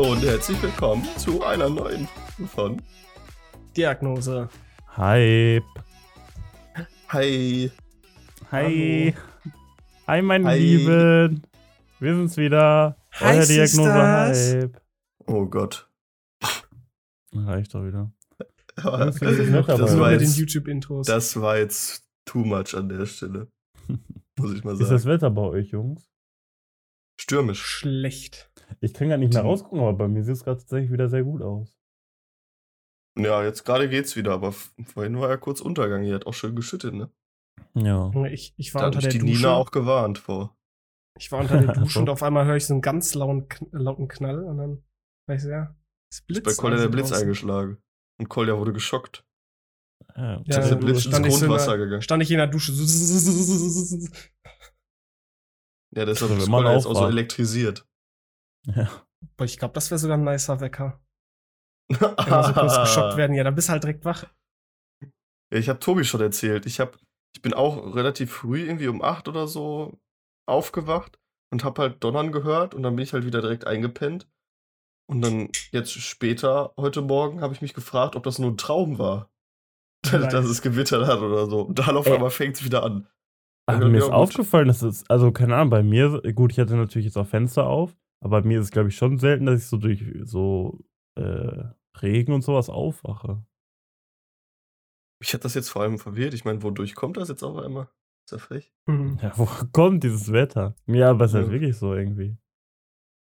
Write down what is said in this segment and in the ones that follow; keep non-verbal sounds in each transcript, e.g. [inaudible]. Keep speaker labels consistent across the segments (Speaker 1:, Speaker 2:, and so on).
Speaker 1: Hallo und herzlich willkommen zu einer neuen von
Speaker 2: Diagnose.
Speaker 3: Hype.
Speaker 1: Hi.
Speaker 3: Hi. Hi, meine
Speaker 1: Hi.
Speaker 3: Lieben. Wir sind's wieder. Euer Diagnose. Hype.
Speaker 1: Oh Gott.
Speaker 3: Reicht doch wieder. Das
Speaker 1: das,
Speaker 2: Nur
Speaker 1: war jetzt, das war jetzt too much an der Stelle. [laughs] Muss ich mal
Speaker 3: Wie ist das
Speaker 1: sagen.
Speaker 3: Wetter bei euch, Jungs?
Speaker 1: Stürmisch.
Speaker 3: Ich kann gar nicht mehr
Speaker 1: Hm.
Speaker 3: rausgucken, aber bei mir sieht es gerade tatsächlich wieder sehr gut aus.
Speaker 1: Ja, jetzt gerade geht's wieder, aber vorhin war ja kurz Untergang. Hier hat auch schön geschüttet, ne?
Speaker 3: Ja.
Speaker 2: Ich, ich war
Speaker 1: Da hat
Speaker 2: unter der
Speaker 1: die
Speaker 2: Dusche.
Speaker 1: Nina auch gewarnt vor.
Speaker 2: Ich war unter der [laughs] Dusche
Speaker 3: So.
Speaker 2: und auf einmal höre ich so einen ganz lauten, Kn- lauten Knall und dann weiß ich ja, es
Speaker 1: Ist
Speaker 2: blitzt.
Speaker 1: bei Kolja
Speaker 2: also
Speaker 1: der Blitz
Speaker 2: draußen.
Speaker 1: eingeschlagen. Und Kolja wurde geschockt.
Speaker 3: ja.
Speaker 2: Ja,
Speaker 1: ist der Blitz ins
Speaker 2: stand ich so in
Speaker 1: Grundwasser
Speaker 2: der-
Speaker 1: gegangen.
Speaker 2: Stand ich in der Dusche.
Speaker 1: Ja, deshalb ist Kolja jetzt auch so elektrisiert.
Speaker 3: Ja.
Speaker 2: Boah, ich glaube, das wäre sogar ein nicer Wecker. [laughs] Wenn wir so kurz geschockt werden. Ja, dann bist du halt direkt wach.
Speaker 1: Ja, ich habe Tobi schon erzählt. Ich, hab, ich bin auch relativ früh, irgendwie um 8 oder so, aufgewacht und habe halt Donnern gehört und dann bin ich halt wieder direkt eingepennt. Und dann jetzt später, heute Morgen, habe ich mich gefragt, ob das nur ein Traum war. [laughs]
Speaker 2: Nice.
Speaker 1: Dass es gewittert hat oder so. Und dann auf einmal fängt es wieder an.
Speaker 3: Ach,
Speaker 1: Ja,
Speaker 3: mir ist aufgefallen, dass es, also keine Ahnung, bei mir, gut, ich hatte natürlich jetzt auch Fenster auf, aber bei mir ist es, glaube ich, schon selten, dass ich so durch so äh, Regen und sowas aufwache.
Speaker 1: Mich hat das jetzt vor allem verwirrt. Ich meine, wodurch kommt das jetzt auf einmal? Ist ja frech.
Speaker 2: Mhm.
Speaker 3: Ja, wo [laughs] kommt dieses Wetter? Ja, aber es ist halt
Speaker 1: Ja.
Speaker 3: wirklich so irgendwie.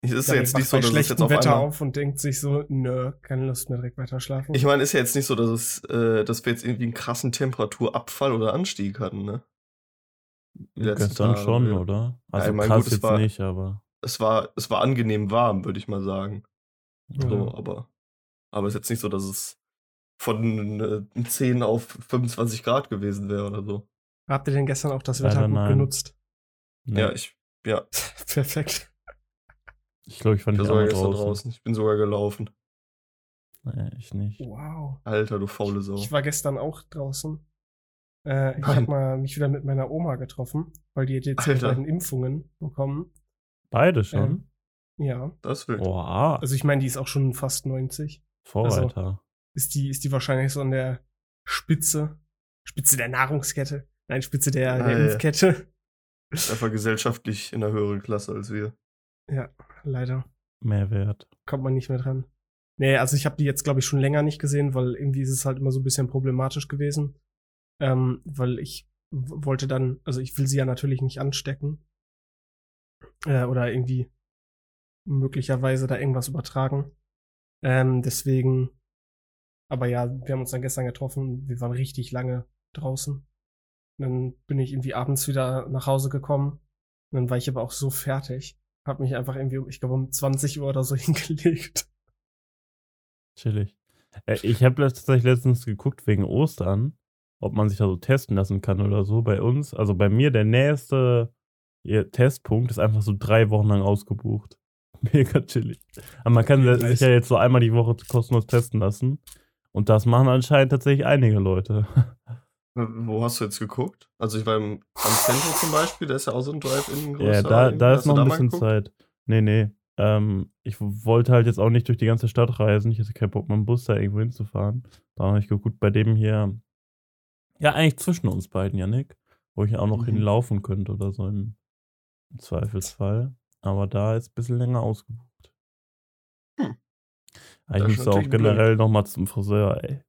Speaker 1: Es ist
Speaker 2: Dann
Speaker 1: ja jetzt nicht so, dass es jetzt auf
Speaker 2: Wetter
Speaker 1: einmal.
Speaker 2: auf und denkt sich so, nö, keine Lust mehr direkt weiter schlafen.
Speaker 1: Ich meine, ist ja jetzt nicht so, dass es, äh, dass wir jetzt irgendwie einen krassen Temperaturabfall oder Anstieg hatten, ne?
Speaker 3: Gestern schon,
Speaker 1: ja.
Speaker 3: oder? Also
Speaker 1: ich mein,
Speaker 3: krass jetzt
Speaker 1: war-
Speaker 3: nicht, aber.
Speaker 1: Es war, es war angenehm warm, würde ich mal sagen.
Speaker 2: Ja.
Speaker 1: So, aber, aber es ist jetzt nicht so, dass es von äh, 10 auf 25 Grad gewesen wäre oder so.
Speaker 2: Habt ihr denn gestern auch das
Speaker 3: Leider
Speaker 2: Wetter gut
Speaker 3: nein.
Speaker 2: genutzt?
Speaker 3: Nee,
Speaker 1: Ja, ich, ja, [laughs]
Speaker 2: Perfekt.
Speaker 3: ich glaube, ich fand
Speaker 1: ich war sogar
Speaker 3: draußen.
Speaker 1: draußen. Ich bin sogar gelaufen.
Speaker 3: Nee, ich nicht.
Speaker 2: Wow.
Speaker 1: Alter, du faule Sau.
Speaker 2: Ich war gestern auch draußen. Äh, ich habe mal mich wieder mit meiner Oma getroffen, weil die hat jetzt die beiden Impfungen bekommen.
Speaker 3: Beide schon?
Speaker 2: Ja.
Speaker 1: Das will.
Speaker 3: Boah,
Speaker 2: Also ich meine, die ist auch schon fast 90.
Speaker 3: Vorreiter.
Speaker 2: Ist die, ist die wahrscheinlich so an der Spitze, Spitze der Nahrungskette. Nein, Spitze der,
Speaker 1: Ah,
Speaker 2: der
Speaker 1: ja.
Speaker 2: Impfkette.
Speaker 1: Einfach gesellschaftlich in einer höheren Klasse als wir.
Speaker 2: Ja, leider.
Speaker 3: Mehrwert.
Speaker 2: Kommt man nicht mehr dran. Nee, also ich habe die jetzt, glaube ich, schon länger nicht gesehen, weil irgendwie ist es halt immer so ein bisschen problematisch gewesen. Ähm, weil ich wollte dann, also ich will sie ja natürlich nicht anstecken. Äh, oder irgendwie möglicherweise da irgendwas übertragen. Ähm, deswegen, aber ja, wir haben uns dann gestern getroffen, wir waren richtig lange draußen. Und dann bin ich irgendwie abends wieder nach Hause gekommen. Und dann war ich aber auch so fertig. Hab mich einfach irgendwie, ich glaube, um 20 Uhr oder so [laughs] hingelegt.
Speaker 3: Chillig. Äh, ich habe tatsächlich letztens geguckt wegen Ostern, ob man sich da so testen lassen kann oder so. Bei uns, also bei mir, der nächste ihr Testpunkt ist einfach so drei Wochen lang ausgebucht. [laughs] Mega chillig. Aber man kann
Speaker 2: Nice.
Speaker 3: sich ja jetzt so einmal die Woche kostenlos testen lassen. Und das machen anscheinend tatsächlich einige Leute.
Speaker 1: Wo hast du jetzt geguckt? Also ich war im, am Zentrum zum Beispiel, da ist ja auch so ein Drive-In.
Speaker 3: Ja, da, da ist noch ein bisschen? Zeit. Nee, nee. Ähm, ich wollte halt jetzt auch nicht durch die ganze Stadt reisen. Ich hatte keinen Bock, mit dem Bus da irgendwo hinzufahren. Da habe ich geguckt, bei dem hier, ja, eigentlich zwischen uns beiden, Janik, wo ich auch noch
Speaker 1: Mhm.
Speaker 3: hinlaufen könnte oder so im, im Zweifelsfall. Aber da ist ein bisschen länger ausgebucht.
Speaker 1: Hm.
Speaker 3: Ich
Speaker 1: Das
Speaker 3: müsste auch generell nochmal zum Friseur, ey.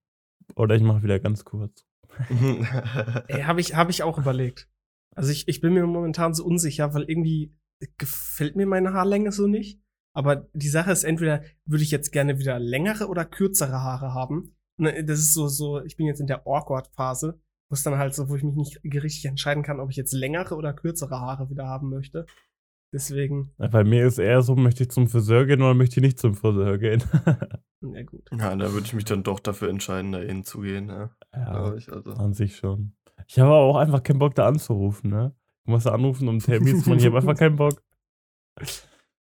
Speaker 3: Oder ich mache wieder ganz kurz. [laughs]
Speaker 2: Ey, habe ich, hab ich auch überlegt. Also ich, ich bin mir momentan so unsicher, weil irgendwie gefällt mir meine Haarlänge so nicht. Aber die Sache ist, entweder würde ich jetzt gerne wieder längere oder kürzere Haare haben. Und das ist so, so, ich bin jetzt in der Awkward-Phase, wo es dann halt so, wo ich mich nicht richtig entscheiden kann, ob ich jetzt längere oder kürzere Haare wieder haben möchte. Deswegen,
Speaker 3: Ja, Bei mir ist eher so, möchte ich zum Friseur gehen oder möchte ich nicht zum Friseur gehen? [laughs]
Speaker 2: na gut.
Speaker 1: ja, da würde ich mich dann doch dafür entscheiden, da hinzugehen, ja.
Speaker 3: ja.
Speaker 1: Glaube ich, also.
Speaker 3: An sich schon. Ich habe aber auch einfach keinen Bock, da anzurufen, ne? Du musst da anrufen, um Termin zu machen. Ich habe einfach [laughs] keinen Bock.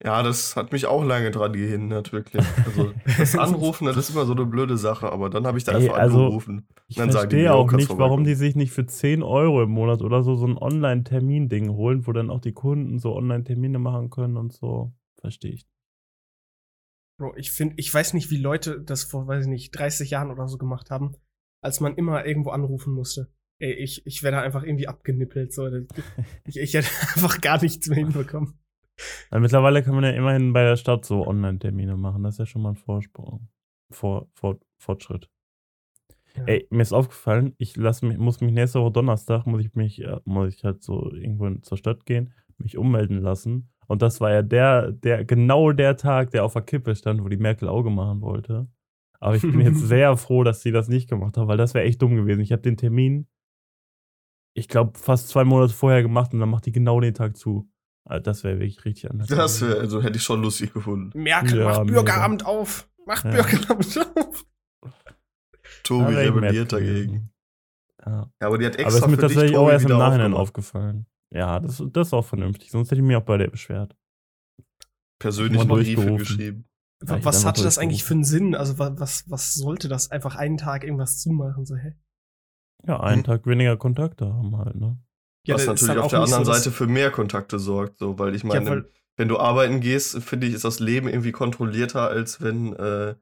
Speaker 1: Ja, das hat mich auch lange dran gehindert, wirklich. Also, [laughs] das Anrufen, das ist immer so eine blöde Sache, aber dann habe ich da
Speaker 3: Ey,
Speaker 1: einfach
Speaker 3: also,
Speaker 1: angerufen.
Speaker 3: Ich
Speaker 1: Dann
Speaker 3: verstehe
Speaker 1: mir,
Speaker 3: auch
Speaker 1: oh,
Speaker 3: nicht, warum die sich nicht für 10 Euro im Monat oder so so ein Online-Termin-Ding holen, wo dann auch die Kunden so Online-Termine machen können und so. Verstehe ich.
Speaker 2: Bro, ich finde, ich weiß nicht, wie Leute das vor, weiß ich nicht, 30 Jahren oder so gemacht haben, als man immer irgendwo anrufen musste. Ey, ich, ich wäre da einfach irgendwie abgenippelt. So. [laughs] Ich, ich hätte [laughs] einfach gar nichts mehr hinbekommen.
Speaker 3: Ja, mittlerweile kann man ja immerhin bei der Stadt so Online-Termine machen. Das ist ja schon mal ein Vorsprung. Vor, vor, Fortschritt.
Speaker 2: Ja.
Speaker 3: Ey, mir ist aufgefallen, ich lass mich, muss mich nächste Woche Donnerstag, muss ich mich, äh, muss ich halt so irgendwo zur Stadt gehen, mich ummelden lassen. Und das war ja der, der, genau der Tag, der auf der Kippe stand, wo die Merkel Auge machen wollte. Aber ich bin jetzt [laughs] sehr froh, dass sie das nicht gemacht hat, weil das wäre echt dumm gewesen. Ich habe den Termin, ich glaube, fast zwei Monate vorher gemacht und dann macht die genau den Tag zu. Also das wäre wirklich richtig anders.
Speaker 1: Das wäre, also hätte ich schon lustig gefunden.
Speaker 2: Merkel,
Speaker 3: Ja,
Speaker 2: macht
Speaker 3: mega.
Speaker 2: Bürgeramt auf! Macht
Speaker 3: Ja.
Speaker 2: Bürgeramt [laughs] auf!
Speaker 1: Tobi rebelliert dagegen.
Speaker 3: Ja.
Speaker 1: Ja, aber die hat
Speaker 3: Aber
Speaker 1: extra
Speaker 3: ist mir
Speaker 1: für dich,
Speaker 3: tatsächlich auch erst im Nachhinein aufgefallen. Ja, das, das ist auch vernünftig. Sonst hätte ich mich auch bei der beschwert.
Speaker 1: Persönlich
Speaker 3: Mal
Speaker 1: Briefe geschrieben.
Speaker 3: Ja,
Speaker 2: was hatte das eigentlich für einen Sinn? Also, wa- was, was sollte das? Einfach einen Tag irgendwas zumachen? So, hä?
Speaker 3: Ja, einen
Speaker 1: Hm.
Speaker 3: Tag weniger Kontakte haben halt, ne?
Speaker 1: Was
Speaker 2: das ist
Speaker 1: natürlich auf der
Speaker 2: so,
Speaker 1: anderen
Speaker 2: dass-
Speaker 1: Seite für mehr Kontakte sorgt, so, weil ich
Speaker 2: Ja,
Speaker 1: meine,
Speaker 2: weil-
Speaker 1: wenn du arbeiten gehst, finde ich, ist das Leben irgendwie kontrollierter, als wenn, äh,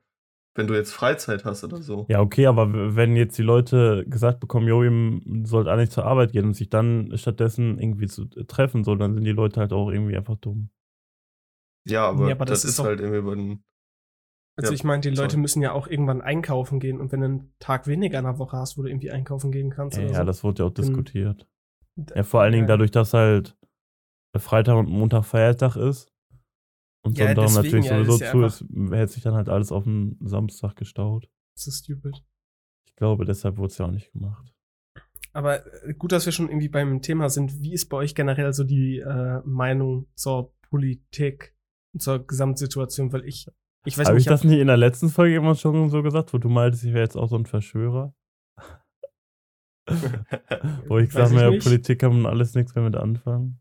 Speaker 1: wenn du jetzt Freizeit hast oder so.
Speaker 3: Ja, okay, aber wenn jetzt die Leute gesagt bekommen, jo, ihr sollt nicht zur Arbeit gehen und sich dann stattdessen irgendwie zu äh, treffen, so, dann sind die Leute halt auch irgendwie einfach dumm.
Speaker 1: Ja, aber,
Speaker 2: Ja, aber
Speaker 1: das,
Speaker 2: das ist
Speaker 1: ist halt irgendwie bei den,
Speaker 2: Also
Speaker 1: Ja,
Speaker 2: ich meine, die Leute
Speaker 1: sorry.
Speaker 2: müssen ja auch irgendwann einkaufen gehen und wenn du einen Tag weniger in der Woche hast, wo du irgendwie einkaufen gehen kannst
Speaker 3: Ja,
Speaker 2: oder
Speaker 3: ja,
Speaker 2: so.
Speaker 3: das wurde ja auch diskutiert. Ja, vor allen Dingen dadurch, dass halt Freitag und Montag Feiertag ist und
Speaker 2: Ja,
Speaker 3: Sonntag
Speaker 2: deswegen,
Speaker 3: natürlich
Speaker 2: ja,
Speaker 3: sowieso zu ist, hätte sich dann halt alles auf den Samstag gestaut.
Speaker 2: Das ist stupid.
Speaker 3: Ich glaube, deshalb wurde es ja auch nicht gemacht.
Speaker 2: Aber äh, gut, dass wir schon irgendwie beim Thema sind. Wie ist bei euch generell so die äh, Meinung zur Politik und zur Gesamtsituation? Weil ich, ich weiß
Speaker 3: Habe
Speaker 2: nicht,
Speaker 3: ich das nicht in der letzten Folge immer schon so gesagt, wo du meintest, ich wäre jetzt auch so ein Verschwörer? Wo ich sage, mir,
Speaker 2: nicht.
Speaker 3: Politik kann man alles nichts mehr mit anfangen.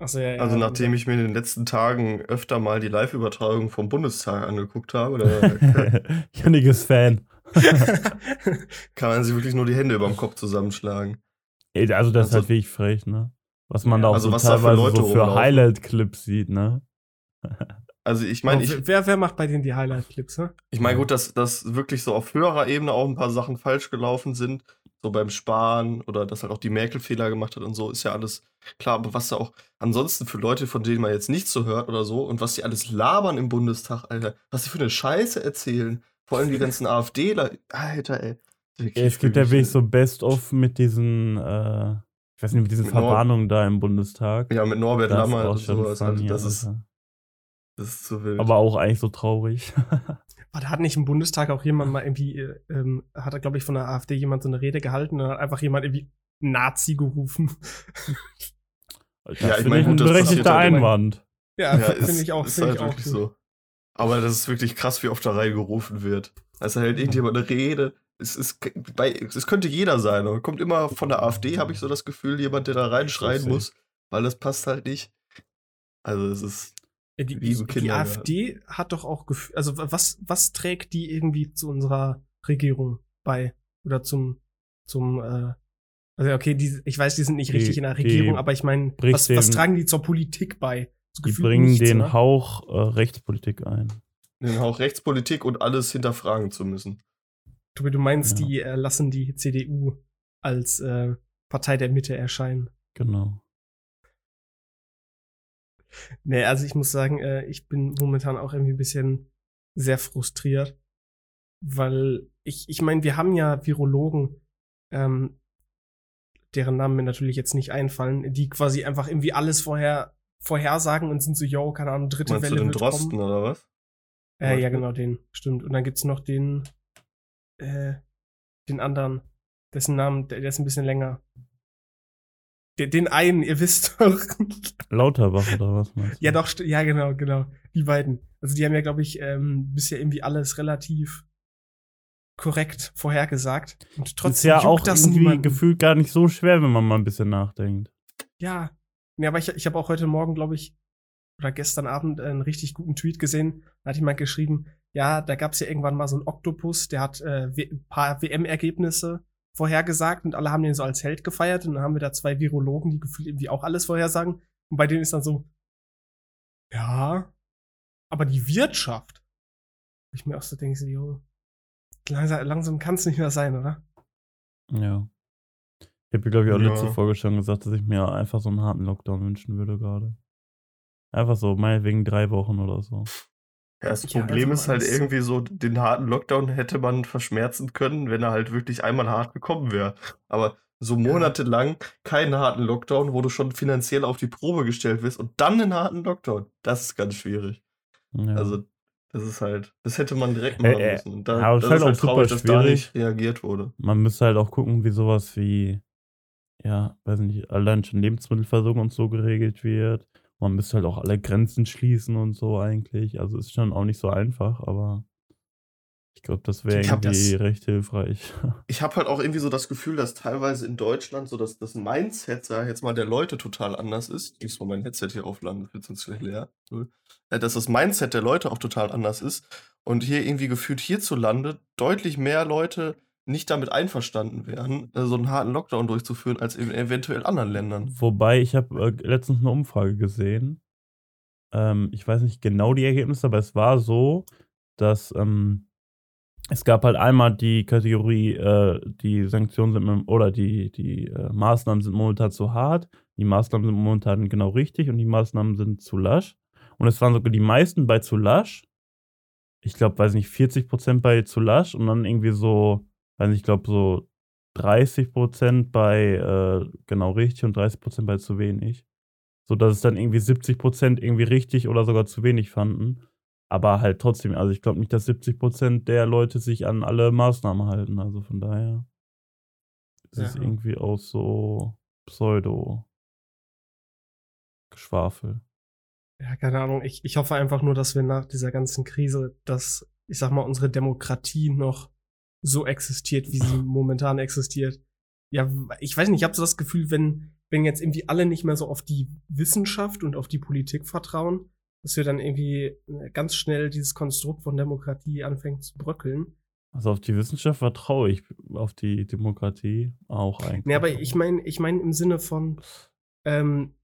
Speaker 2: Achso, ja, ja,
Speaker 1: also nachdem ich mir in den letzten Tagen öfter mal die Live-Übertragung vom Bundestag angeguckt habe, da
Speaker 3: Janik ist Fan. [laughs]
Speaker 1: kann man sich wirklich nur die Hände über dem Kopf zusammenschlagen.
Speaker 3: Ey, Also das ist
Speaker 1: Also-
Speaker 3: halt wirklich frech, ne? Was man da auch
Speaker 1: also
Speaker 3: so
Speaker 1: was da für
Speaker 3: teilweise
Speaker 1: Leute
Speaker 3: so für. Highlight-Clips sieht, ne?
Speaker 1: Also ich meine, ich,
Speaker 2: wer, wer macht bei denen die Highlight-Clips, ne?
Speaker 1: Ich meine, gut, dass, dass wirklich so auf höherer Ebene auch ein paar Sachen falsch gelaufen sind, so beim Sparen oder dass halt auch die Merkel Fehler gemacht hat und so, ist ja alles klar. Aber was da auch ansonsten für Leute, von denen man jetzt nichts so hört oder so und was die alles labern im Bundestag, Alter, was die für eine Scheiße erzählen, vor allem die ganzen [laughs] AfDler, Alter, ey. Wirklich,
Speaker 3: es gibt ja
Speaker 1: wirklich,
Speaker 3: so Best-of mit diesen, äh, ich weiß nicht, mit diesen
Speaker 1: Mit Nor-
Speaker 3: Verwarnungen da im Bundestag.
Speaker 1: Ja, mit Norbert Lammert und sowas, also das ist, das ist so wild.
Speaker 3: Aber auch eigentlich so traurig. [laughs]
Speaker 2: Aber hat nicht im Bundestag auch jemand mal irgendwie, äh, ähm, hat er, glaube ich, von der AfD jemand so eine Rede gehalten und hat einfach jemand irgendwie Nazi gerufen.
Speaker 3: Das
Speaker 1: Ja, ich
Speaker 3: finde
Speaker 1: mein,
Speaker 3: ich ein berechtigter
Speaker 1: halt.
Speaker 3: Einwand.
Speaker 2: ja,
Speaker 1: Ja,
Speaker 2: finde ich auch,
Speaker 1: ist
Speaker 2: finde
Speaker 1: halt
Speaker 2: ich auch.
Speaker 1: wirklich so. Aber das ist wirklich krass, wie oft da reingerufen wird. Also hält irgendjemand eine Rede. Es, ist, bei, es könnte jeder sein, aber kommt immer von der AfD, habe ich so das Gefühl, jemand, der da reinschreien muss, weil das passt halt nicht. Also es ist.
Speaker 2: Ja, die, die
Speaker 1: Kindergarten.
Speaker 2: AfD hat doch auch Gefühl, also wa- was, was trägt die irgendwie zu unserer Regierung bei? Oder zum, zum, äh, also okay, die, ich weiß, die sind nicht
Speaker 3: Die-
Speaker 2: richtig in der
Speaker 3: die
Speaker 2: Regierung, aber ich meine, was, was tragen die zur Politik bei? So
Speaker 3: Die bringen
Speaker 2: nichts,
Speaker 3: den
Speaker 2: ne?
Speaker 3: Hauch äh, Rechtspolitik ein.
Speaker 1: Den Hauch Rechtspolitik und alles hinterfragen zu müssen.
Speaker 2: Tobi, du meinst,
Speaker 3: Ja.
Speaker 2: die äh, lassen die CDU als äh, Partei der Mitte erscheinen.
Speaker 3: Genau.
Speaker 2: Nee, also ich muss sagen, äh, ich bin momentan auch irgendwie ein bisschen sehr frustriert, weil ich, ich meine, wir haben ja Virologen, ähm, deren Namen mir natürlich jetzt nicht einfallen, die quasi einfach irgendwie alles vorher vorhersagen und sind so, yo, keine Ahnung, dritte
Speaker 1: Meinst du
Speaker 2: Welle
Speaker 1: den
Speaker 2: wird
Speaker 1: Drosten
Speaker 2: kommen.
Speaker 1: oder was?
Speaker 2: Äh, ja, genau, den, stimmt. Und dann gibt's noch den, äh, den anderen, dessen Namen, der, der ist ein bisschen länger. Den, den einen, ihr wisst doch.
Speaker 3: Lauterbach oder was meinst du?
Speaker 2: Ja, doch, ja, genau, genau. Die beiden. Also die haben ja, glaube ich, ähm, bisher irgendwie alles relativ korrekt vorhergesagt. Und trotzdem
Speaker 3: ist ja auch
Speaker 2: das
Speaker 3: irgendwie
Speaker 2: niemanden.
Speaker 3: gefühlt gar nicht so schwer, wenn man mal ein bisschen nachdenkt.
Speaker 2: Ja. Nee, aber ich, ich habe auch heute Morgen, glaube ich, oder gestern Abend einen richtig guten Tweet gesehen. Da hat jemand geschrieben, ja, da gab es ja irgendwann mal so einen Oktopus, der hat äh, ein paar WM-Ergebnisse vorhergesagt und alle haben den so als Held gefeiert. Und dann haben wir da zwei Virologen, die gefühlt irgendwie auch alles vorhersagen. Und bei denen ist dann so, ja, aber die Wirtschaft, Ich mir auch so denke, so, langsam, langsam kann es nicht mehr sein, oder?
Speaker 3: Ja. Ich habe, glaube ich, auch
Speaker 1: Ja.
Speaker 3: letzte Folge schon gesagt, dass ich mir einfach so einen harten Lockdown wünschen würde gerade. Einfach so, meinetwegen drei Wochen oder so.
Speaker 1: Ja, das
Speaker 2: Ja,
Speaker 1: Problem
Speaker 2: also
Speaker 1: ist halt irgendwie so, den harten Lockdown hätte man verschmerzen können, wenn er halt wirklich einmal hart gekommen wäre. Aber so monatelang keinen harten Lockdown, wo du schon finanziell auf die Probe gestellt wirst und dann einen harten Lockdown, das ist ganz schwierig.
Speaker 3: Ja.
Speaker 1: Also, das ist halt, das hätte man direkt
Speaker 3: Äh,
Speaker 1: machen
Speaker 3: äh,
Speaker 1: müssen. Und da,
Speaker 3: aber es ist halt
Speaker 1: halt
Speaker 3: auch super
Speaker 1: traurig, dass da
Speaker 3: schwierig.
Speaker 1: nicht reagiert wurde.
Speaker 3: Man müsste halt auch gucken, wie sowas wie, ja, weiß nicht, allein schon Lebensmittelversorgung und so geregelt wird. Man müsste halt auch alle Grenzen schließen und so eigentlich. Also ist schon auch nicht so einfach, aber ich glaube, das wäre irgendwie
Speaker 1: das-
Speaker 3: recht hilfreich. [laughs]
Speaker 1: Ich habe halt auch irgendwie so das Gefühl, dass teilweise in Deutschland so dass das Mindset, sag ich jetzt mal, der Leute total anders ist. Ich muss mal mein Headset hier aufladen, das wird sonst gleich leer. Äh, Dass das Mindset der Leute auch total anders ist. Und hier irgendwie gefühlt hierzulande deutlich mehr Leute nicht damit einverstanden wären, äh, so einen harten Lockdown durchzuführen, als in eventuell anderen Ländern.
Speaker 3: Wobei, ich habe äh, letztens eine Umfrage gesehen. Ähm, ich weiß nicht genau die Ergebnisse, aber es war so, dass ähm, es gab halt einmal die Kategorie, äh, die Sanktionen sind oder die, die äh, Maßnahmen sind momentan zu hart, die Maßnahmen sind momentan genau richtig und die Maßnahmen sind zu lasch. Und es waren sogar die meisten bei zu lasch. Ich glaube, weiß nicht, 40% bei zu lasch und dann irgendwie so, weiß nicht, ich glaube so 30% bei äh, genau richtig und 30% bei zu wenig. So dass es dann irgendwie 70% irgendwie richtig oder sogar zu wenig fanden. Aber halt trotzdem, also ich glaube nicht, dass 70% der Leute sich an alle Maßnahmen halten. Also von daher ist es
Speaker 2: Ja.
Speaker 3: irgendwie auch so Pseudo-Geschwafel.
Speaker 2: Ja, keine Ahnung. Ich, ich hoffe einfach nur, dass wir nach dieser ganzen Krise, dass, ich sag mal, unsere Demokratie noch so existiert, wie sie [laughs] momentan existiert. Ja, ich weiß nicht, ich habe so das Gefühl, wenn, wenn jetzt irgendwie alle nicht mehr so auf die Wissenschaft und auf die Politik vertrauen, dass wir dann irgendwie äh, ganz schnell dieses Konstrukt von Demokratie anfängt zu bröckeln.
Speaker 3: Also auf die Wissenschaft vertraue ich, auf die Demokratie auch eigentlich.
Speaker 2: Nee, aber ich meine, ich meine im Sinne von, ähm,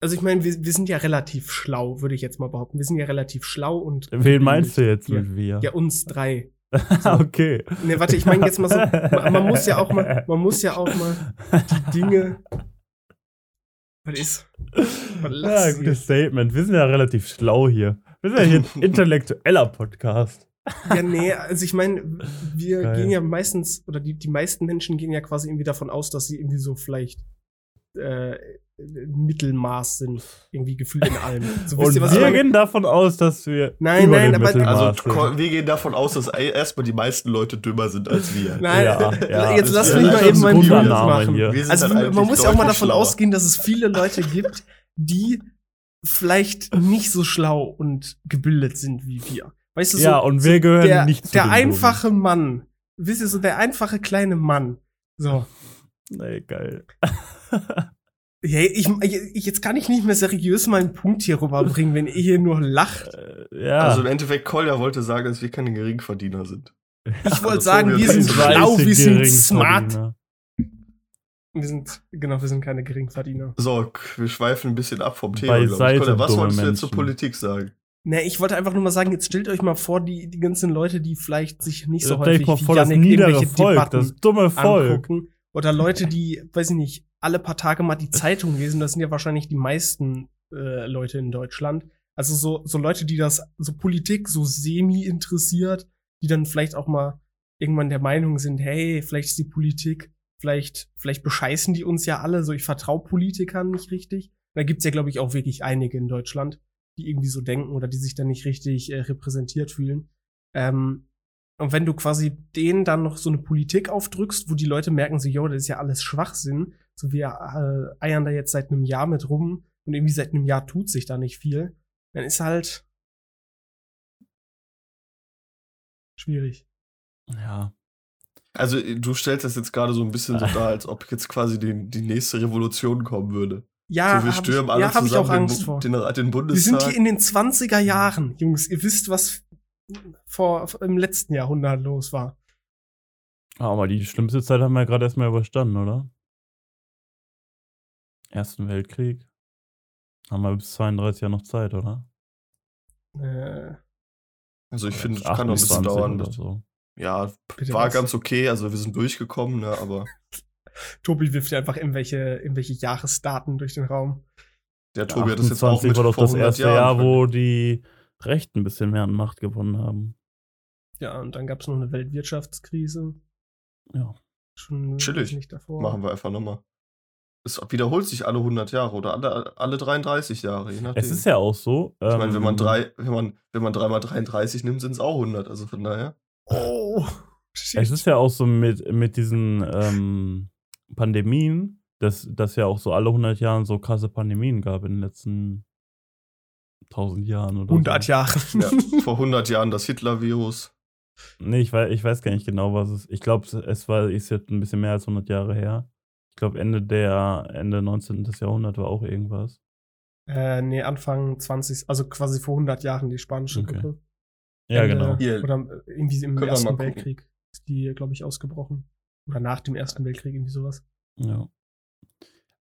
Speaker 2: also ich meine, wir, wir sind ja relativ schlau, würde ich jetzt mal behaupten. Wir sind ja relativ schlau und.
Speaker 3: Wen meinst du jetzt mit wir?
Speaker 2: Ja, uns drei. [laughs]
Speaker 3: okay.
Speaker 2: Ne, warte, ich meine jetzt mal so, man, man muss ja auch mal, man muss ja auch mal die [laughs] Dinge. Was ist? Was
Speaker 3: Ja, gutes Statement. Wir sind ja relativ schlau hier. Wir sind ja hier ein [laughs] intellektueller Podcast.
Speaker 2: Ja, nee, also ich meine, wir
Speaker 3: Geil.
Speaker 2: gehen ja meistens, oder die, die meisten Menschen gehen ja quasi irgendwie davon aus, dass sie irgendwie so vielleicht äh, Mittelmaß sind, irgendwie gefühlt in allem. [laughs] So,
Speaker 3: Und wir
Speaker 2: ich meine?
Speaker 3: gehen davon aus, dass wir
Speaker 2: Nein,
Speaker 3: über
Speaker 2: nein, aber-
Speaker 1: Also
Speaker 3: sind.
Speaker 1: wir gehen davon aus, dass e- erstmal die meisten Leute dümmer sind als wir.
Speaker 2: Nein,
Speaker 3: Ja, [laughs] ja.
Speaker 2: jetzt lass mich mal eben meinen
Speaker 3: Annahme
Speaker 2: machen.
Speaker 3: hier.
Speaker 1: Wir
Speaker 2: Also
Speaker 1: halt
Speaker 2: man muss ja auch mal davon
Speaker 1: schlauer.
Speaker 2: ausgehen, dass es viele Leute gibt, die vielleicht nicht so schlau und gebildet sind wie wir. Weißt du, so,
Speaker 3: ja, und wir gehören
Speaker 2: der,
Speaker 3: nicht zu
Speaker 2: der
Speaker 3: den
Speaker 2: einfache Mann, wisst ihr, so der einfache kleine Mann. So.
Speaker 3: Nee, geil. [laughs]
Speaker 2: Hey, ich, ich, jetzt kann ich nicht mehr seriös meinen Punkt hier rüberbringen, wenn ihr hier nur lacht.
Speaker 3: Äh, ja.
Speaker 1: Also im Endeffekt, Kolja wollte sagen, dass wir keine Geringverdiener sind.
Speaker 2: Ich wollte
Speaker 1: Das
Speaker 2: sagen, wir sind schlau, wir sind smart. Wir sind, genau, wir sind keine Geringverdiener.
Speaker 1: So, wir schweifen ein bisschen ab vom Thema. Kolja, was wolltest du jetzt zur. Politik sagen?
Speaker 2: Ne, ich wollte einfach nur mal sagen, jetzt stellt euch mal vor, die, die ganzen Leute, die vielleicht sich nicht so häufig
Speaker 3: mal
Speaker 2: wie
Speaker 3: vor, das niedere
Speaker 2: irgendwelche
Speaker 3: Volk,
Speaker 2: Debatten
Speaker 3: das dumme Volk.
Speaker 2: angucken. Oder Leute, die, weiß ich nicht, alle paar Tage mal die Zeitung lesen, das sind ja wahrscheinlich die meisten äh, Leute in Deutschland. Also so, so Leute, die das, so Politik so semi interessiert, die dann vielleicht auch mal irgendwann der Meinung sind, hey, vielleicht ist die Politik, vielleicht, vielleicht bescheißen die uns ja alle, so ich vertraue Politikern nicht richtig. Da gibt's ja, glaube ich, auch wirklich einige in Deutschland, die irgendwie so denken oder die sich dann nicht richtig äh, repräsentiert fühlen. Ähm, und wenn du quasi denen dann noch so eine Politik aufdrückst, wo die Leute merken so, yo, das ist ja alles Schwachsinn, so wir äh, eiern da jetzt seit einem Jahr mit rum und irgendwie seit einem Jahr tut sich da nicht viel, dann ist halt schwierig.
Speaker 3: Ja.
Speaker 1: Also, du stellst das jetzt gerade so ein bisschen so dar, als ob jetzt quasi die, die nächste Revolution kommen würde.
Speaker 2: Ja,
Speaker 1: so, wir stürmen
Speaker 2: ich,
Speaker 1: alle
Speaker 2: ja, hab ich auch
Speaker 1: zusammen
Speaker 2: Angst
Speaker 1: den,
Speaker 2: vor.
Speaker 1: Den, den
Speaker 2: Wir sind
Speaker 1: Bundestag.
Speaker 2: hier in den 20er Jahren, Jungs. Ihr wisst, was vor, im letzten Jahrhundert los war.
Speaker 3: Aber die schlimmste Zeit haben wir ja gerade erstmal überstanden, oder? Ersten Weltkrieg. Haben wir bis 32 Jahre noch Zeit, oder?
Speaker 2: Äh,
Speaker 1: Also ich finde,
Speaker 3: bis
Speaker 1: kann noch ein bisschen
Speaker 3: 28
Speaker 1: dauern.
Speaker 3: so.
Speaker 1: Ja,
Speaker 2: Bitte
Speaker 1: war
Speaker 2: was?
Speaker 1: ganz okay. Also wir sind durchgekommen, ne, aber [laughs]
Speaker 2: Tobi wirft ja einfach irgendwelche, irgendwelche Jahresdaten durch den Raum.
Speaker 1: der Tobi hat das jetzt auch
Speaker 3: 28
Speaker 1: mit
Speaker 3: war doch das
Speaker 1: 100
Speaker 3: erste
Speaker 1: Jahren
Speaker 3: Jahr, wo die Rechten ein bisschen mehr an Macht gewonnen haben.
Speaker 2: Ja, und dann gab es noch eine Weltwirtschaftskrise.
Speaker 3: Ja.
Speaker 2: Schon
Speaker 1: Chillig.
Speaker 2: nicht davor.
Speaker 1: Machen wir einfach nochmal. Es wiederholt sich alle 100 Jahre oder alle, alle 33 Jahre, je nachdem.
Speaker 3: Es ist ja auch so.
Speaker 1: ich meine, wenn man
Speaker 3: ähm,
Speaker 1: drei, wenn man, wenn man dreimal 33 nimmt, sind es auch 100. Also von daher.
Speaker 2: Oh, [laughs] shit.
Speaker 3: Es ist ja auch so mit, mit diesen ähm, Pandemien, dass dass ja auch so alle 100 Jahren so krasse Pandemien gab in den letzten 1000 Jahren oder
Speaker 2: 100
Speaker 3: so.
Speaker 2: Jahre.
Speaker 1: Ja, [laughs] vor 100 Jahren das Hitler-Virus.
Speaker 3: Nee, ich weiß, ich weiß gar nicht genau, was es Ich glaube, es war ist jetzt ein bisschen mehr als 100 Jahre her. Ich glaube, Ende der Ende 19. Jahrhundert war auch irgendwas.
Speaker 2: Äh, nee, Anfang 20, also quasi vor 100 Jahren die spanische
Speaker 3: Okay.
Speaker 2: Grippe.
Speaker 3: Ja,
Speaker 2: Ende-
Speaker 3: genau.
Speaker 1: Hier.
Speaker 2: Oder äh, irgendwie im
Speaker 1: Können
Speaker 2: Ersten. Weltkrieg ist die, glaube ich, ausgebrochen. Oder nach dem Ersten Weltkrieg, irgendwie sowas.
Speaker 3: Ja.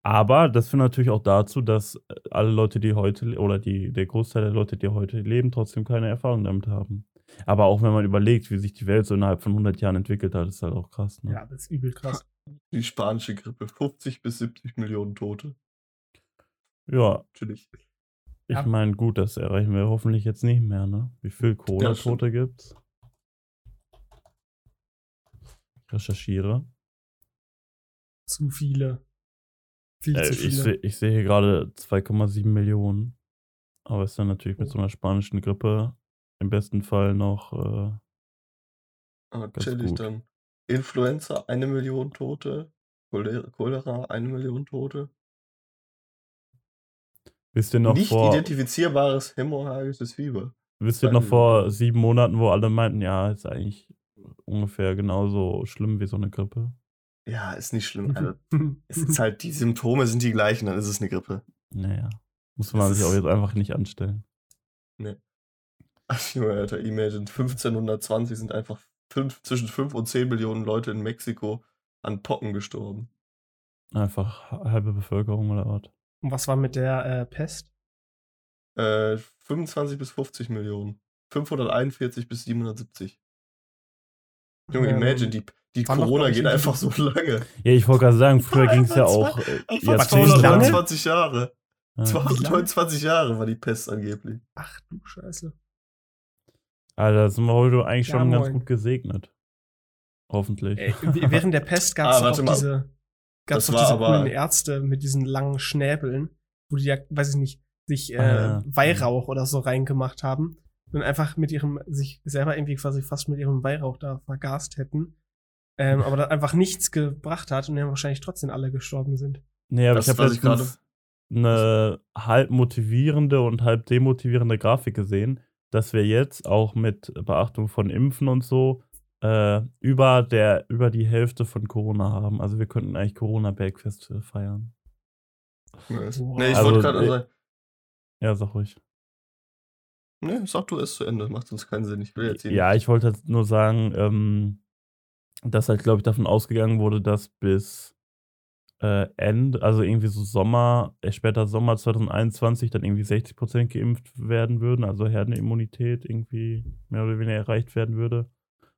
Speaker 3: Aber das führt natürlich auch dazu, dass äh, alle Leute, die heute, oder die, der Großteil der Leute, die heute leben, trotzdem keine Erfahrung damit haben. Aber auch wenn man überlegt, wie sich die Welt so innerhalb von 100 Jahren entwickelt hat, ist halt auch krass. Ne?
Speaker 2: Ja, das ist übel krass.
Speaker 1: Die spanische Grippe. 50 bis 70 Millionen Tote.
Speaker 3: ja
Speaker 1: Natürlich.
Speaker 3: ich
Speaker 2: Ja.
Speaker 3: meine, gut, das erreichen wir hoffentlich jetzt nicht mehr. Ne? Wie viel Corona-Tote gibt's? Ich recherchiere.
Speaker 2: Zu viele. Viel
Speaker 3: Äh,
Speaker 2: zu
Speaker 3: ich,
Speaker 2: viele.
Speaker 3: seh, ich sehe hier gerade 2,7 Millionen. Aber ist dann natürlich mit
Speaker 2: Oh.
Speaker 3: so einer spanischen Grippe im besten Fall noch. Äh,
Speaker 1: Ah,
Speaker 3: Ganz
Speaker 1: chillig
Speaker 3: gut.
Speaker 1: dann. Influenza, eine Million Tote. Cholera, Cholera eine Million Tote.
Speaker 3: wisst ihr noch
Speaker 1: Nicht
Speaker 3: vor,
Speaker 1: identifizierbares hämorrhagisches Fieber.
Speaker 3: wisst ihr noch vor sieben Monaten, wo alle meinten, ja, ist eigentlich ungefähr genauso schlimm wie so eine Grippe?
Speaker 1: Ja, ist nicht schlimm. Also, [laughs] es ist halt, die Symptome sind die gleichen, dann ist es eine Grippe.
Speaker 3: Naja. Muss
Speaker 1: Das
Speaker 3: man sich auch jetzt einfach nicht anstellen.
Speaker 1: Ach, Junge, Alter, imagine, 1520 sind einfach fünf, zwischen 5 und 10 Millionen Leute in Mexiko an Pocken gestorben.
Speaker 3: Einfach halbe Bevölkerung oder was?
Speaker 2: Und was war mit der äh, Pest?
Speaker 1: Äh, 25 bis 50 Millionen. 541 bis 770. Junge,
Speaker 2: Ähm,
Speaker 1: imagine, die, die Corona geht einfach so [laughs] lange.
Speaker 3: Ja, ich wollte gerade sagen, früher [laughs] ging es ja auch äh, [laughs]
Speaker 1: Einfach
Speaker 2: lange?
Speaker 1: 229 Jahre.
Speaker 3: Ja.
Speaker 1: 229 Jahre war die Pest angeblich.
Speaker 2: Ach du Scheiße.
Speaker 3: Alter, da sind wir heute eigentlich
Speaker 2: Ja,
Speaker 3: schon ganz
Speaker 2: moin.
Speaker 3: gut gesegnet. Hoffentlich.
Speaker 2: Ey, während der Pest [laughs] gab es
Speaker 1: Ah,
Speaker 2: auch
Speaker 1: mal.
Speaker 2: diese, gab's
Speaker 1: Das
Speaker 2: auch
Speaker 1: war
Speaker 2: diese
Speaker 1: aber-
Speaker 2: coolen Ärzte mit diesen langen Schnäbeln, wo die ja, weiß ich nicht, sich äh,
Speaker 3: Ah, ja.
Speaker 2: Weihrauch oder so reingemacht haben und einfach mit ihrem, sich selber irgendwie quasi fast mit ihrem Weihrauch da vergast hätten. Ähm, aber das [laughs] einfach nichts gebracht hat und dann wahrscheinlich trotzdem alle gestorben sind.
Speaker 3: Nee, aber
Speaker 1: Das,
Speaker 3: ich habe
Speaker 1: ich
Speaker 3: letztens eine halb motivierende und halb demotivierende Grafik gesehen, dass wir jetzt auch mit Beachtung von Impfen und so äh, über, der, über die Hälfte von Corona haben. Also wir könnten eigentlich Corona-Bergfest feiern.
Speaker 1: Nee,
Speaker 2: Wow.
Speaker 1: ich
Speaker 3: Also,
Speaker 1: wollte gerade sagen.
Speaker 3: Ja, sag ruhig.
Speaker 1: Nee, sag du es zu Ende. Macht uns keinen Sinn. Ich will jetzt
Speaker 3: Ja,
Speaker 1: nicht-
Speaker 3: ich wollte halt nur sagen, ähm, dass halt, glaube ich, davon ausgegangen wurde, dass bis äh, Ende, also irgendwie so Sommer, äh, später Sommer 2021 dann irgendwie 60% geimpft werden würden, also Herdenimmunität irgendwie mehr oder weniger erreicht werden würde.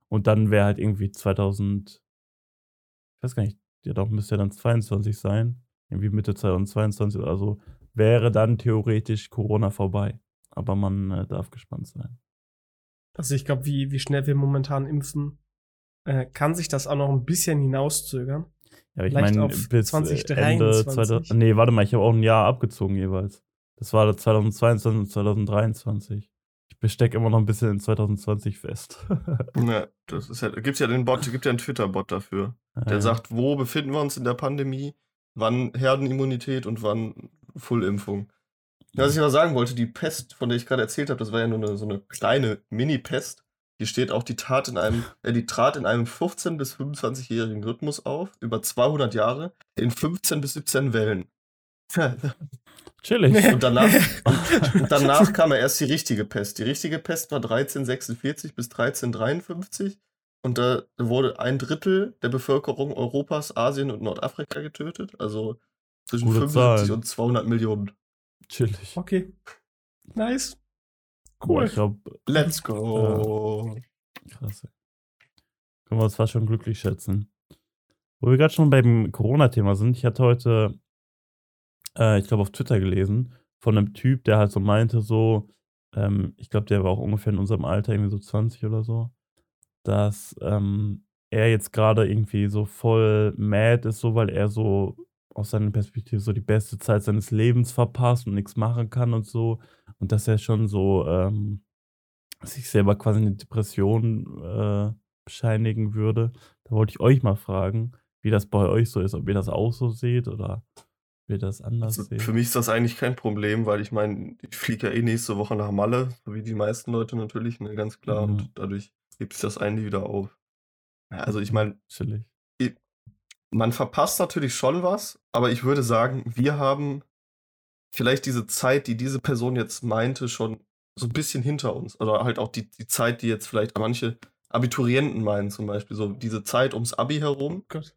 Speaker 3: Und dann wäre halt irgendwie 2000, ich weiß gar nicht, ja doch, müsste ja dann 22 sein, irgendwie Mitte 2022 oder so, wäre dann theoretisch Corona vorbei. Aber man äh, darf gespannt sein.
Speaker 2: Also ich glaube, wie, wie schnell wir momentan impfen, äh, kann sich das auch noch ein bisschen hinauszögern.
Speaker 3: Ja, ich meine, bis
Speaker 2: 2023.
Speaker 3: äh, Ende 2000, nee, warte mal, ich habe auch ein Jahr abgezogen jeweils. Das war 2022 und 2023. Ich bestecke immer noch ein bisschen in 2020 fest. [laughs]
Speaker 1: Ja, das ist ja, gibt's ja den Bot, gibt ja einen Twitter-Bot dafür. Der
Speaker 3: Ja.
Speaker 1: sagt, wo befinden wir uns in der Pandemie, wann Herdenimmunität und wann Fullimpfung. Was ich aber sagen wollte, die Pest, von der ich gerade erzählt habe, das war ja nur eine, so eine kleine Mini-Pest. Hier steht auch, die tat in einem, äh, die trat in einem 15- bis 25-jährigen Rhythmus auf, über 200 Jahre, in 15 bis 17 Wellen. [laughs]
Speaker 3: Chillig.
Speaker 1: Und danach, und, danach kam ja erst die richtige Pest. Die richtige Pest war 1346 bis 1353 und da wurde ein Drittel der Bevölkerung Europas, Asien und Nordafrika getötet. Also zwischen
Speaker 3: Gute
Speaker 1: 75
Speaker 3: Zahlen.
Speaker 1: und 200 Millionen.
Speaker 3: Chillig.
Speaker 2: Okay. Nice.
Speaker 3: Cool. Ich glaube.
Speaker 1: Let's go.
Speaker 3: Ja. Krass. Können wir uns fast schon glücklich schätzen. Wo wir gerade schon beim Corona-Thema sind, ich hatte heute, äh, ich glaube, auf Twitter gelesen, von einem Typ, der halt so meinte, so, ähm, ich glaube, der war auch ungefähr in unserem Alter, irgendwie so 20 oder so, dass ähm, er jetzt gerade irgendwie so voll mad ist, so weil er so aus seiner Perspektive so die beste Zeit seines Lebens verpasst und nichts machen kann und so. Und dass er schon so ähm, sich selber quasi eine Depression äh, bescheinigen würde. Da wollte ich euch mal fragen, wie das bei euch so ist, ob ihr das auch so seht oder wie ihr das anders
Speaker 1: Also
Speaker 3: seht.
Speaker 1: für mich ist das eigentlich kein Problem, weil ich meine, ich fliege ja eh nächste Woche nach Malle, so wie die meisten Leute natürlich, ne, ganz klar.
Speaker 3: Mhm.
Speaker 1: Und dadurch hebt sich das eigentlich wieder auf. Ja, also ich meine,
Speaker 3: Chillig.
Speaker 1: man verpasst natürlich schon was, aber ich würde sagen, wir haben vielleicht diese Zeit, die diese Person jetzt meinte, schon so ein bisschen hinter uns. Oder halt auch die, die Zeit, die jetzt vielleicht manche Abiturienten meinen, zum Beispiel. So diese Zeit ums Abi herum,
Speaker 2: Gott.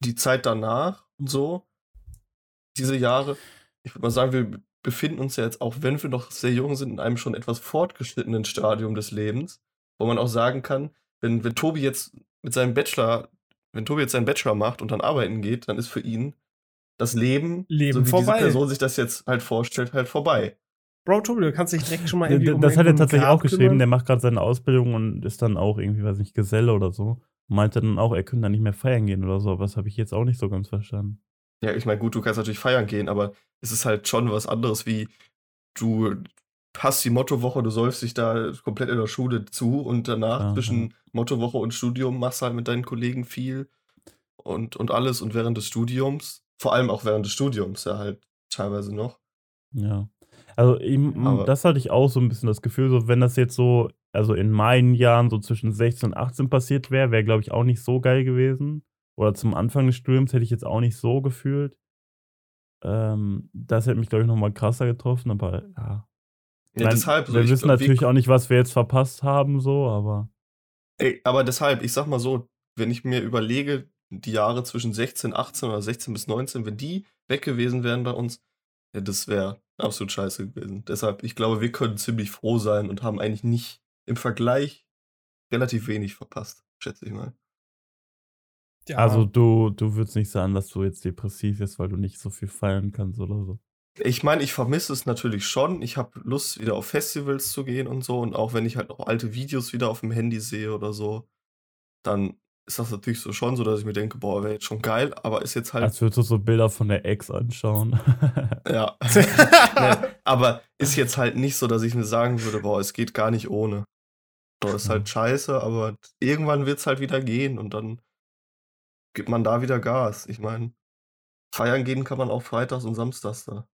Speaker 1: die Zeit danach und so. Diese Jahre. Ich würde mal sagen, wir befinden uns ja jetzt, auch wenn wir noch sehr jung sind, in einem schon etwas fortgeschrittenen Stadium des Lebens, wo man auch sagen kann, wenn, wenn Tobi jetzt mit seinem Bachelor, wenn Tobi jetzt seinen Bachelor macht und dann arbeiten geht, dann ist für ihn das Leben,
Speaker 2: Leben
Speaker 1: so wie
Speaker 2: vorbei.
Speaker 1: diese Person sich das jetzt halt vorstellt, halt vorbei.
Speaker 2: Bro, Tobi, du kannst dich direkt schon mal irgendwie um
Speaker 3: Das hat er tatsächlich
Speaker 2: Grab
Speaker 3: auch geschrieben.
Speaker 2: kümmern.
Speaker 3: Der macht gerade seine Ausbildung und ist dann auch irgendwie, weiß nicht, Geselle oder so. Meinte dann auch, er könnte dann nicht mehr feiern gehen oder so. Aber das habe ich jetzt auch nicht so ganz verstanden.
Speaker 1: Ja, ich meine, gut, du kannst natürlich feiern gehen, aber es ist halt schon was anderes, wie du hast die Mottowoche, du säufst dich da komplett in der Schule zu und danach
Speaker 3: Aha.
Speaker 1: zwischen Mottowoche und Studium machst halt mit deinen Kollegen viel und, und alles und während des Studiums, vor allem auch während des Studiums ja halt teilweise noch.
Speaker 3: Ja. Also, ihm,
Speaker 1: Aber-
Speaker 3: das hatte ich auch so ein bisschen das Gefühl, so wenn das jetzt so, also in meinen Jahren so zwischen 16 und 18 passiert wäre, wäre, glaube ich, auch nicht so geil gewesen. Oder zum Anfang des Studiums hätte ich jetzt auch nicht so gefühlt. Ähm, das hätte mich, glaube ich, nochmal krasser getroffen, aber ja.
Speaker 1: Ja,
Speaker 3: Nein,
Speaker 1: deshalb, so,
Speaker 3: wir wissen
Speaker 1: glaub,
Speaker 3: natürlich auch nicht, was wir jetzt verpasst haben, so, aber.
Speaker 1: Ey, aber deshalb, ich sag mal so, wenn ich mir überlege, die Jahre zwischen 16, 18 oder 16 bis 19, wenn die weg gewesen wären bei uns, ja, das wäre absolut scheiße gewesen. Deshalb, ich glaube, wir können ziemlich froh sein und haben eigentlich nicht im Vergleich relativ wenig verpasst, schätze ich mal.
Speaker 2: Ja,
Speaker 3: Also, du, du würdest nicht sagen, dass du jetzt depressiv bist, weil du nicht so viel feiern kannst oder so.
Speaker 1: Ich meine, ich vermisse es natürlich schon. Ich habe Lust, wieder auf Festivals zu gehen und so. Und auch wenn ich halt noch alte Videos wieder auf dem Handy sehe oder so, dann ist das natürlich so schon so, dass ich mir denke, boah, wäre jetzt schon geil, aber ist jetzt halt.
Speaker 3: Als würdest du so Bilder von der Ex anschauen. [laughs]
Speaker 1: Ja. [laughs] Aber ist jetzt halt nicht so, dass ich mir sagen würde, boah, es geht gar nicht ohne. So, ist halt scheiße, aber irgendwann wird es halt wieder gehen und dann gibt man da wieder Gas. Ich meine, feiern gehen kann man auch freitags und samstags da.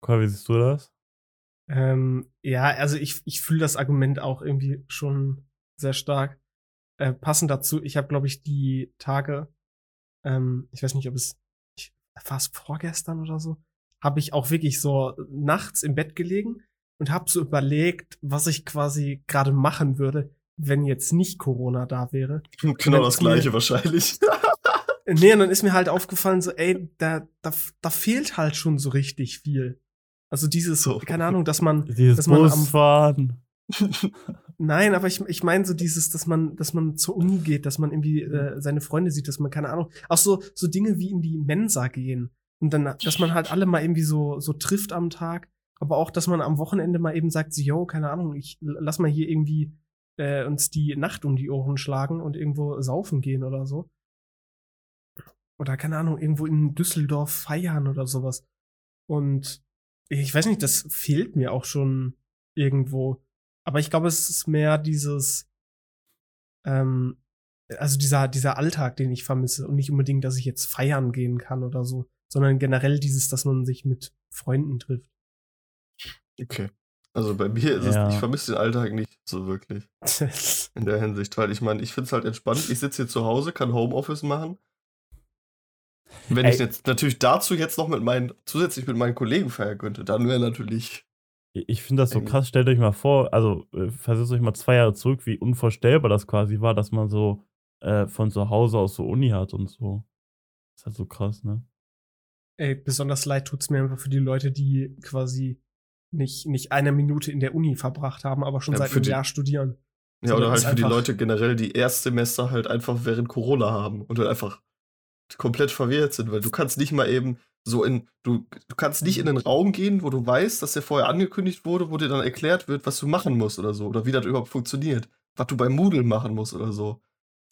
Speaker 3: Komm, wie siehst du das?
Speaker 2: Ähm, ja, also ich, ich fühle das Argument auch irgendwie schon sehr stark. Äh, passend dazu, ich habe, glaube ich, die Tage, ähm, ich weiß nicht, ob es ich, war es vorgestern oder so, habe ich auch wirklich so nachts im Bett gelegen und habe so überlegt, was ich quasi gerade machen würde, wenn jetzt nicht Corona da wäre. [laughs]
Speaker 1: Genau das
Speaker 2: es mir-
Speaker 1: gleiche wahrscheinlich. [laughs]
Speaker 2: Nee, und dann ist mir halt aufgefallen, so, ey, da, da, da fehlt halt schon so richtig viel. Also dieses,
Speaker 1: So.
Speaker 2: keine Ahnung, dass man,
Speaker 3: Dieses
Speaker 2: dass man am
Speaker 3: Busfahren. [laughs]
Speaker 2: Nein, aber ich, ich meine so dieses, dass man, dass man zur Uni geht, dass man irgendwie äh, seine Freunde sieht, dass man, keine Ahnung, auch so, so Dinge wie in die Mensa gehen. Und dann, dass man halt alle mal irgendwie so, so trifft am Tag, aber auch, dass man am Wochenende mal eben sagt, so, yo, keine Ahnung, ich lass mal hier irgendwie äh, uns die Nacht um die Ohren schlagen und irgendwo saufen gehen oder so. Oder keine Ahnung, irgendwo in Düsseldorf feiern oder sowas. Und ich weiß nicht, das fehlt mir auch schon irgendwo. Aber ich glaube, es ist mehr dieses, ähm, also dieser, dieser Alltag, den ich vermisse und nicht unbedingt, dass ich jetzt feiern gehen kann oder so, sondern generell dieses, dass man sich mit Freunden trifft.
Speaker 1: Okay. Also bei mir ist
Speaker 3: Ja.
Speaker 1: es, ich vermisse den Alltag nicht so wirklich [laughs] in der Hinsicht, weil ich meine, ich finde es halt entspannt. Ich sitze hier zu Hause, kann Homeoffice machen. Wenn ich
Speaker 3: Ey.
Speaker 1: jetzt natürlich dazu jetzt noch mit meinen, zusätzlich mit meinen Kollegen feiern könnte, dann wäre natürlich.
Speaker 3: Ich finde das so
Speaker 1: Irgendwie.
Speaker 3: krass. Stellt euch mal vor, also äh, versetzt euch mal zwei Jahre zurück, wie unvorstellbar das quasi war, dass man so äh, von zu Hause aus so Uni hat und so. ist halt so krass, ne?
Speaker 2: Ey, besonders leid tut's mir einfach für die Leute, die quasi nicht, nicht eine Minute in der Uni verbracht haben, aber schon
Speaker 1: Ja,
Speaker 2: seit einem
Speaker 1: die-
Speaker 2: Jahr studieren.
Speaker 1: Ja,
Speaker 2: Sondern
Speaker 1: oder halt für die Leute generell, die Erstsemester halt einfach während Corona haben und halt einfach komplett verwirrt sind, weil du kannst nicht mal eben so in, du, du kannst nicht in einen Raum gehen, wo du weißt, dass der vorher angekündigt wurde, wo dir dann erklärt wird, was du machen musst oder so, oder wie das überhaupt funktioniert, was du bei Moodle machen musst oder so.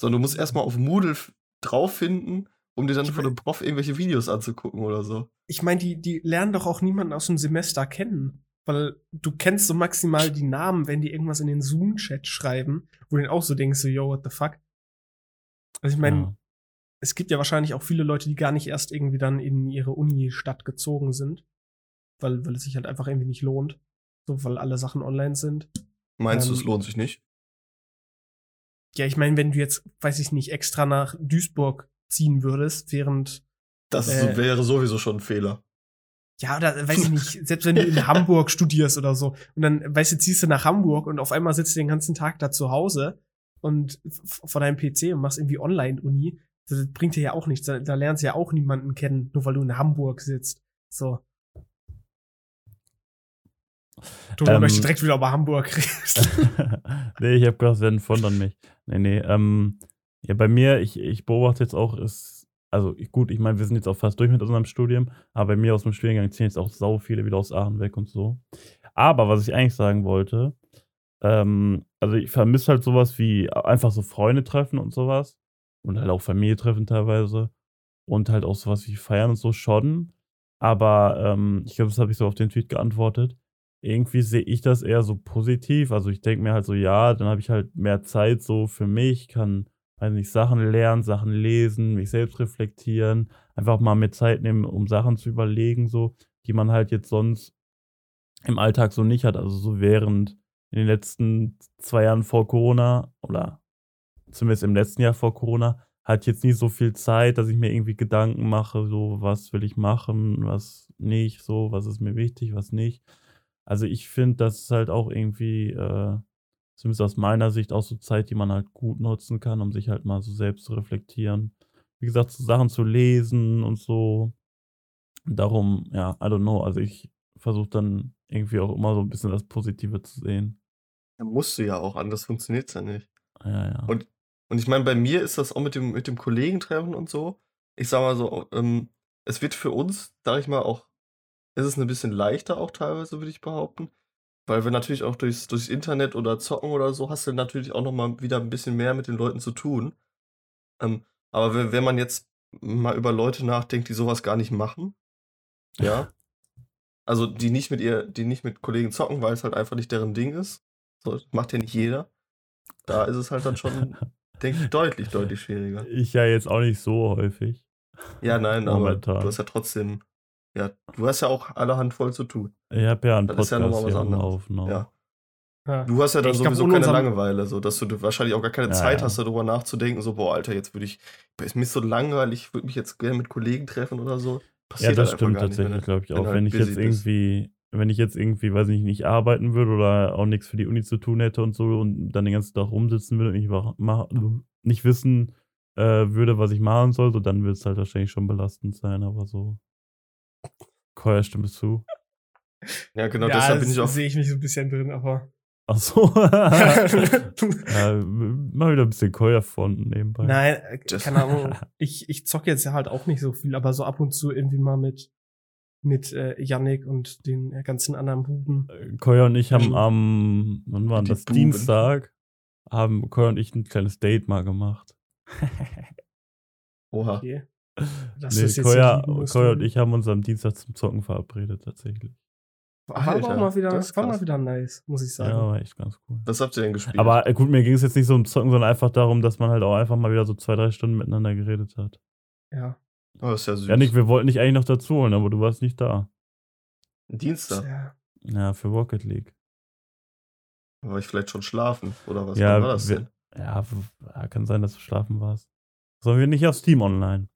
Speaker 1: Sondern du musst erstmal auf Moodle drauf finden, um dir dann
Speaker 2: Ich
Speaker 1: von dem Prof irgendwelche Videos anzugucken oder so.
Speaker 2: Ich meine, die, die lernen doch auch niemanden aus dem Semester kennen. Weil du kennst so maximal die Namen, wenn die irgendwas in den Zoom-Chat schreiben, wo du dann auch so denkst, so, yo, what the fuck? Also ich meine,
Speaker 3: Ja.
Speaker 2: Es gibt ja wahrscheinlich auch viele Leute, die gar nicht erst irgendwie dann in ihre Uni-Stadt gezogen sind. Weil, weil es sich halt einfach irgendwie nicht lohnt. So, weil alle Sachen online sind.
Speaker 1: Meinst du,
Speaker 2: Ähm,
Speaker 1: es lohnt sich nicht?
Speaker 2: Ja, ich meine, wenn du jetzt, weiß ich nicht, extra nach Duisburg ziehen würdest, während,
Speaker 1: Das
Speaker 2: äh,
Speaker 1: wäre sowieso schon ein Fehler.
Speaker 2: ja, oder weiß ich nicht, selbst wenn du in [laughs] Hamburg studierst oder so, und dann, weißt du, ziehst du nach Hamburg und auf einmal sitzt du den ganzen Tag da zu Hause und vor deinem PC und machst irgendwie Online-Uni, das bringt dir ja auch nichts. Da, da lernst du ja auch niemanden kennen, nur weil du in Hamburg sitzt. So. Du
Speaker 3: Ähm,
Speaker 2: möchtest direkt wieder über Hamburg reden. [laughs]
Speaker 3: nee, ich habe gedacht, es werden von dann mich. Nee, nee. Ähm, ja, bei mir, ich, ich beobachte jetzt auch, ist, also gut, ich meine, wir sind jetzt auch fast durch mit unserem Studium, aber bei mir aus dem Studiengang ziehen jetzt auch sau viele wieder aus Aachen weg und so. Aber was ich eigentlich sagen wollte, ähm, also ich vermisse halt sowas wie einfach so Freunde treffen und sowas. Und halt auch Familie treffen teilweise. Und halt auch sowas wie feiern und so schon. Aber ähm, ich glaube, das habe ich so auf den Tweet geantwortet irgendwie sehe ich das eher so positiv. Also ich denke mir halt so, ja, dann habe ich halt mehr Zeit so für mich, kann, weiß nicht, Sachen lernen, Sachen lesen, mich selbst reflektieren, einfach mal mir Zeit nehmen, um Sachen zu überlegen, so, die man halt jetzt sonst im Alltag so nicht hat. Also so während in den letzten zwei Jahren vor Corona oder zumindest im letzten Jahr vor Corona, hatte ich jetzt nicht so viel Zeit, dass ich mir irgendwie Gedanken mache, so, was will ich machen, was nicht, so, was ist mir wichtig, was nicht. Also ich finde, das ist halt auch irgendwie, äh, zumindest aus meiner Sicht, auch so Zeit, die man halt gut nutzen kann, um sich halt mal so selbst zu reflektieren. Wie gesagt, so Sachen zu lesen und so. Darum, ja, I don't know. Also ich versuche dann irgendwie auch immer so ein bisschen das Positive zu sehen.
Speaker 1: Ja, musst du ja auch, anders funktioniert's ja nicht.
Speaker 3: Ja, ja.
Speaker 1: Und, und ich meine, bei mir ist das auch mit dem, mit dem Kollegentreffen und so. Ich sag mal so, ähm, es wird für uns, sag ich mal, auch, ist es ein bisschen leichter auch teilweise, würde ich behaupten. Weil wir natürlich auch durchs, durchs Internet oder Zocken oder so hast du natürlich auch nochmal wieder ein bisschen mehr mit den Leuten zu tun. Ähm, aber wenn, wenn man jetzt mal über Leute nachdenkt, die sowas gar nicht machen, ja, also die nicht mit ihr, die nicht mit Kollegen zocken, weil es halt einfach nicht deren Ding ist. So, das macht ja nicht jeder. Da [laughs] ist es halt dann schon, denke ich, deutlich, deutlich schwieriger.
Speaker 3: ich ja jetzt auch nicht so häufig.
Speaker 1: Ja, nein, aber
Speaker 3: Momentan.
Speaker 1: du hast ja trotzdem, ja, du hast ja auch allerhand voll zu tun.
Speaker 3: Ich habe ja einen
Speaker 1: Das ist ja
Speaker 3: Podcast
Speaker 1: noch mal was anderes.
Speaker 3: Noch.
Speaker 1: Ja.
Speaker 2: Ja.
Speaker 1: Du hast ja dann
Speaker 2: Ich glaub,
Speaker 1: sowieso
Speaker 2: ohne
Speaker 1: keine Langeweile, so dass du wahrscheinlich auch gar keine
Speaker 3: Ja,
Speaker 1: Zeit
Speaker 3: ja.
Speaker 1: hast, darüber nachzudenken, so, boah, Alter, jetzt würde ich, ist mir so langweilig, ich würde mich jetzt gerne mit Kollegen treffen oder so.
Speaker 3: Ja,
Speaker 1: Passiert
Speaker 3: das
Speaker 1: halt
Speaker 3: stimmt
Speaker 1: wenn
Speaker 3: tatsächlich, glaube ich
Speaker 1: wenn
Speaker 3: auch. Wenn
Speaker 1: halt
Speaker 3: ich jetzt
Speaker 1: bist.
Speaker 3: irgendwie, wenn ich jetzt irgendwie, weiß ich nicht, arbeiten würde oder auch nichts für die Uni zu tun hätte und so und dann den ganzen Tag rumsitzen würde und nicht, wach- mach, nicht wissen äh, würde, was ich machen soll, so dann würde es halt wahrscheinlich schon belastend sein, aber so. Keuer stimmt zu.
Speaker 1: Ja, genau,
Speaker 2: ja,
Speaker 1: deshalb bin ich auch.
Speaker 2: sehe ich mich so ein bisschen drin, aber.
Speaker 3: Ach so. [laughs] ja, mal wieder ein bisschen Keuer von nebenbei.
Speaker 2: Nein, äh, keine Ahnung. [laughs] Ich, ich zocke jetzt ja halt auch nicht so viel, aber so ab und zu irgendwie mal mit, mit äh, Yannick und den äh, ganzen anderen Buben.
Speaker 3: Koya und ich haben
Speaker 2: Mhm.
Speaker 3: am, wann war das?
Speaker 1: Buben.
Speaker 3: Dienstag, haben Koya und ich ein kleines Date mal gemacht.
Speaker 1: Oha.
Speaker 2: Okay. Dass
Speaker 3: nee, Koya, Koya und ich haben uns am Dienstag zum Zocken verabredet, tatsächlich.
Speaker 2: War aber
Speaker 1: Alter,
Speaker 2: auch mal wieder,
Speaker 1: das
Speaker 2: war mal wieder nice, muss ich
Speaker 3: Ja,
Speaker 2: sagen.
Speaker 3: war echt ganz cool.
Speaker 1: Was habt ihr denn gespielt?
Speaker 3: Aber äh, gut, mir ging es jetzt nicht so um Zocken, sondern einfach darum, dass man halt auch einfach mal wieder so zwei, drei Stunden miteinander geredet hat.
Speaker 2: Ja.
Speaker 1: Oh, ist ja süß.
Speaker 3: Janik, wir wollten dich eigentlich noch dazu holen, aber du warst nicht da.
Speaker 1: Dienstag.
Speaker 2: ja.
Speaker 3: Ja, für Rocket League.
Speaker 1: War ich vielleicht schon schlafen? Oder was
Speaker 3: Ja,
Speaker 1: war das
Speaker 3: wir-
Speaker 1: denn?
Speaker 3: Ja, kann sein, dass du schlafen warst. Sollen wir nicht auf Steam online?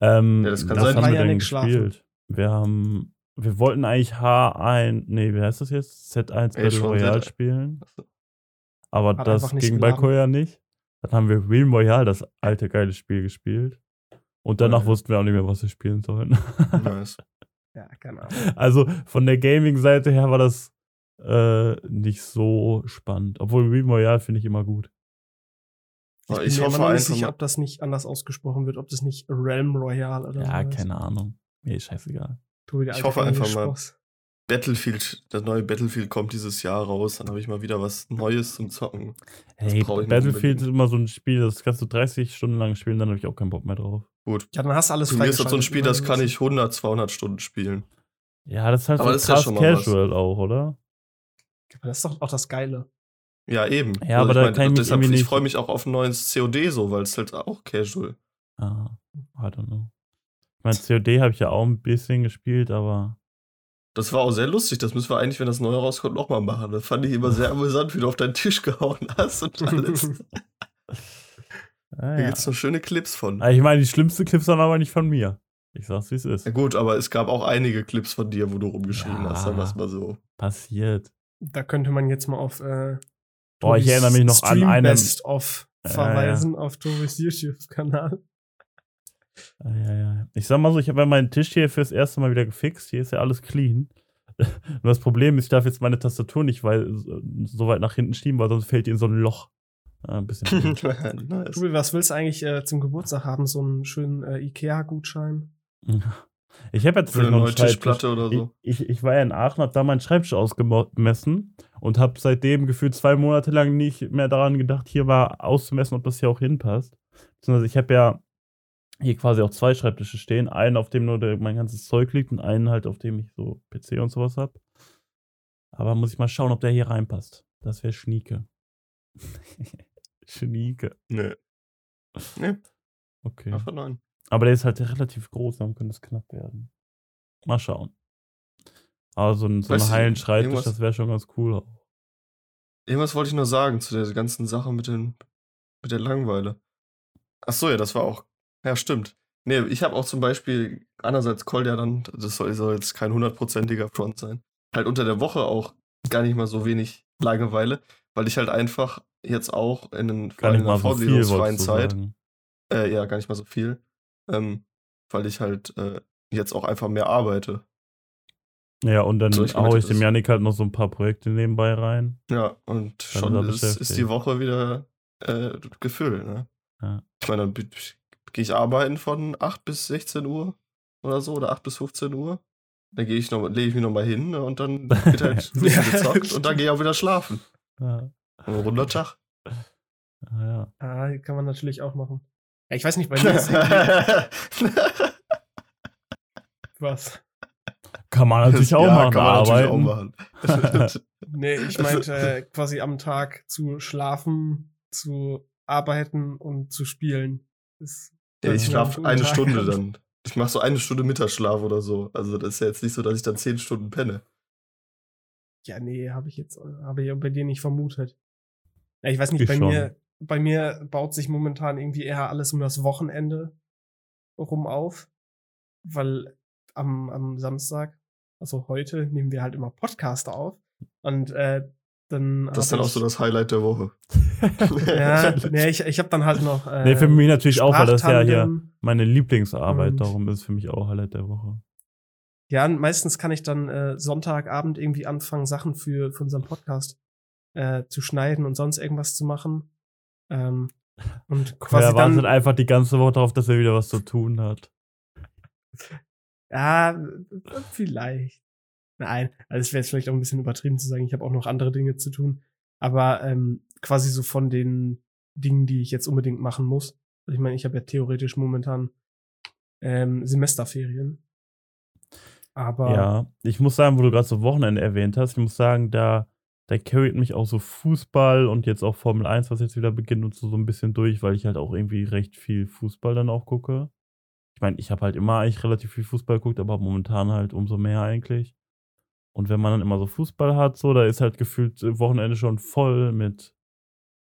Speaker 3: Ähm,
Speaker 1: Ja, das kann sein.
Speaker 3: haben wir
Speaker 2: ja
Speaker 3: denn
Speaker 2: nicht schlafen.
Speaker 3: gespielt? Wir haben, wir wollten eigentlich H1, nee, wie heißt das jetzt? Z1
Speaker 1: Ey,
Speaker 3: Battle Royale spielen. Aber
Speaker 2: Hat
Speaker 3: das ging bei. Koya nicht. Dann haben wir Realm Royale, das alte geile Spiel, gespielt. Und danach
Speaker 1: Ja.
Speaker 3: wussten wir auch nicht mehr, was wir spielen sollen. [laughs]
Speaker 1: Nice.
Speaker 2: Ja, keine Ahnung.
Speaker 3: Also von der Gaming-Seite her war das äh, nicht so spannend. Obwohl Realm Royale finde ich immer gut.
Speaker 2: Ich,
Speaker 1: Aber
Speaker 2: bin
Speaker 1: ich
Speaker 2: mir
Speaker 1: hoffe
Speaker 2: immer noch nicht
Speaker 1: einfach
Speaker 2: sicher,
Speaker 1: mal-
Speaker 2: ob das nicht anders ausgesprochen wird, ob das nicht Realm Royale oder so
Speaker 3: Ja, keine Ahnung. Mir ist scheißegal.
Speaker 2: Du,
Speaker 1: Ich hoffe einfach mal-
Speaker 2: Englischboss.
Speaker 1: Battlefield, das neue Battlefield kommt dieses Jahr raus, dann habe ich mal wieder was Neues zum Zocken.
Speaker 3: Hey,
Speaker 1: ich
Speaker 3: Battlefield ist immer so ein Spiel, das kannst du 30 Stunden lang spielen, dann habe ich auch keinen Bock mehr drauf.
Speaker 1: Gut.
Speaker 2: Ja, dann hast du alles
Speaker 1: Zu mir ist das so ein Spiel, das kann ich 100, 200 Stunden spielen.
Speaker 3: Ja, das ist halt
Speaker 1: Aber
Speaker 3: so
Speaker 1: das ist ja mal was.
Speaker 3: casual auch, oder?
Speaker 2: Aber Das ist doch auch das Geile.
Speaker 1: Ja, eben.
Speaker 3: Ja, aber da
Speaker 1: ich
Speaker 3: kann ich mich
Speaker 1: deshalb,
Speaker 3: irgendwie
Speaker 1: ich freue mich auch auf ein neues COD so, weil es halt auch casual.
Speaker 3: Ah, I don't know. Ich meine, COD habe ich ja auch ein bisschen gespielt, aber
Speaker 1: Das war auch sehr lustig. Das müssen wir eigentlich, wenn das neue rauskommt, nochmal machen. Das fand ich immer sehr amüsant, wie du auf deinen Tisch gehauen hast und alles. [laughs]
Speaker 3: ah,
Speaker 1: Da
Speaker 3: ja.
Speaker 1: gibt's noch schöne Clips von.
Speaker 3: Ah, Ich meine, die schlimmsten Clips waren aber nicht von mir. Ich sag's, wie es ist.
Speaker 1: Ja gut, aber es gab auch einige Clips von dir, wo du rumgeschrien
Speaker 3: Ja.
Speaker 1: hast, sagen wir es mal so.
Speaker 3: Passiert.
Speaker 2: Da könnte man jetzt mal auf äh,
Speaker 3: Boah, ich erinnere mich noch an
Speaker 2: Stream
Speaker 3: einen.
Speaker 2: Best of
Speaker 3: Ja,
Speaker 2: verweisen auf Tobis YouTube-Kanal.
Speaker 3: Ah, ja, ja. Ich sag mal so, ich habe ja meinen Tisch hier fürs erste Mal wieder gefixt. Hier ist ja alles clean. [laughs] Nur das Problem ist, ich darf jetzt meine Tastatur nicht weil, so weit nach hinten schieben, weil sonst fällt die in so ein Loch. Ah, ein bisschen. [laughs]
Speaker 1: nice.
Speaker 2: Tobi, was willst du eigentlich äh, zum Geburtstag haben? So einen schönen äh, Ikea-Gutschein? [laughs]
Speaker 3: ich habe jetzt
Speaker 1: Für eine neue. Tischplatte oder so.
Speaker 3: Ich, ich, ich war ja in Aachen, habe da meinen Schreibtisch ausgemessen und habe seitdem gefühlt zwei Monate lang nicht mehr daran gedacht, hier mal auszumessen, ob das hier auch hinpasst. Beziehungsweise ich habe ja hier quasi auch zwei Schreibtische stehen. Einen, auf dem nur der, mein ganzes Zeug liegt und einen halt, auf dem ich so PC und sowas habe. Aber muss ich mal schauen, ob der hier reinpasst. Das wäre Schnieke. [laughs] Schnieke.
Speaker 1: Nee. Nee,
Speaker 3: Okay.
Speaker 1: einfach nein.
Speaker 3: Aber der ist halt relativ groß, dann könnte es knapp werden. Mal schauen. Aber so ein, so einen heilen Schreibtisch, das wäre schon ganz cool auch.
Speaker 1: Irgendwas wollte ich nur sagen zu der ganzen Sache mit, den, mit der Langeweile. Ach so, ja, das war auch. Ja, stimmt. Nee, ich habe auch zum Beispiel, einerseits Call ja dann, das soll, soll jetzt kein hundertprozentiger Front sein, halt unter der Woche auch gar nicht mal so wenig Langeweile, weil ich halt einfach jetzt auch in den vor allem in
Speaker 3: so
Speaker 1: vorlesungsfreien Zeit, äh, ja, gar nicht mal so viel, ähm, weil ich halt äh, jetzt auch einfach mehr arbeite.
Speaker 3: Ja, und dann
Speaker 1: So, ich
Speaker 3: hau
Speaker 1: meinte
Speaker 3: ich dem Janik halt noch so ein paar Projekte nebenbei rein.
Speaker 1: Ja, und schon
Speaker 3: ist
Speaker 1: ist, die Woche wieder äh, gefüllt, ne?
Speaker 3: Ja.
Speaker 1: Ich meine, dann gehe ich arbeiten von 8 bis 16 Uhr oder so, oder 8 bis 15 Uhr. Dann gehe ich noch, lege ich mich nochmal hin ne, und dann wird halt [laughs] ein bisschen gezockt und dann gehe ich auch wieder schlafen.
Speaker 3: Ja,
Speaker 1: Ein runder Tag.
Speaker 3: ja, ja.
Speaker 2: Ah, kann man natürlich auch machen. Ja, ich weiß nicht, bei mir ist [laughs] [laughs] was.
Speaker 3: Kann man natürlich auch
Speaker 1: Ja,
Speaker 3: machen,
Speaker 1: kann man natürlich
Speaker 3: arbeiten.
Speaker 1: auch machen.
Speaker 2: Nee, ich meinte äh, quasi am Tag zu schlafen, zu arbeiten und zu spielen. Das,
Speaker 1: ja, ich schlafe eine
Speaker 2: Tag.
Speaker 1: Stunde dann. Ich mache so eine Stunde Mittagsschlaf oder so. Also das ist ja jetzt nicht so, dass ich dann 10 Stunden penne.
Speaker 2: Ja, nee, habe ich jetzt habe ich bei dir nicht vermutet. Ja, ich weiß nicht,
Speaker 3: Ich
Speaker 2: bei
Speaker 3: schon.
Speaker 2: mir bei mir baut sich momentan irgendwie eher alles um das Wochenende rum auf, weil am, am Samstag, also heute, nehmen wir halt immer Podcast auf und äh, dann
Speaker 1: Das ist dann auch so das Highlight der Woche. [laughs]
Speaker 2: ja, [laughs] nee, ich, ich habe dann halt noch äh,
Speaker 3: nee, für mich natürlich auch, weil das ja hier meine Lieblingsarbeit, darum ist für mich auch Highlight der Woche.
Speaker 2: Ja, meistens kann ich dann äh, Sonntagabend irgendwie anfangen, Sachen für, für unseren Podcast äh, zu schneiden und sonst irgendwas zu machen. Ähm, und [laughs] quasi
Speaker 3: er wartet
Speaker 2: dann,
Speaker 3: einfach die ganze Woche darauf, dass er wieder was zu tun hat.
Speaker 2: ja, vielleicht. Nein, also es wäre jetzt vielleicht auch ein bisschen übertrieben zu sagen, ich habe auch noch andere Dinge zu tun. Aber ähm, quasi so von den Dingen, die ich jetzt unbedingt machen muss. Also ich meine, ich habe ja theoretisch momentan ähm, Semesterferien. Aber
Speaker 3: Ja, ich muss sagen, wo du gerade so Wochenende erwähnt hast, ich muss sagen, da, da carryt mich auch so Fußball und jetzt auch Formel 1, was jetzt wieder beginnt und so, so ein bisschen durch, weil ich halt auch irgendwie recht viel Fußball dann auch gucke. Ich meine, ich habe halt immer eigentlich relativ viel Fußball geguckt, aber momentan halt umso mehr eigentlich. Und wenn man dann immer so Fußball hat, so, da ist halt gefühlt äh, Wochenende schon voll mit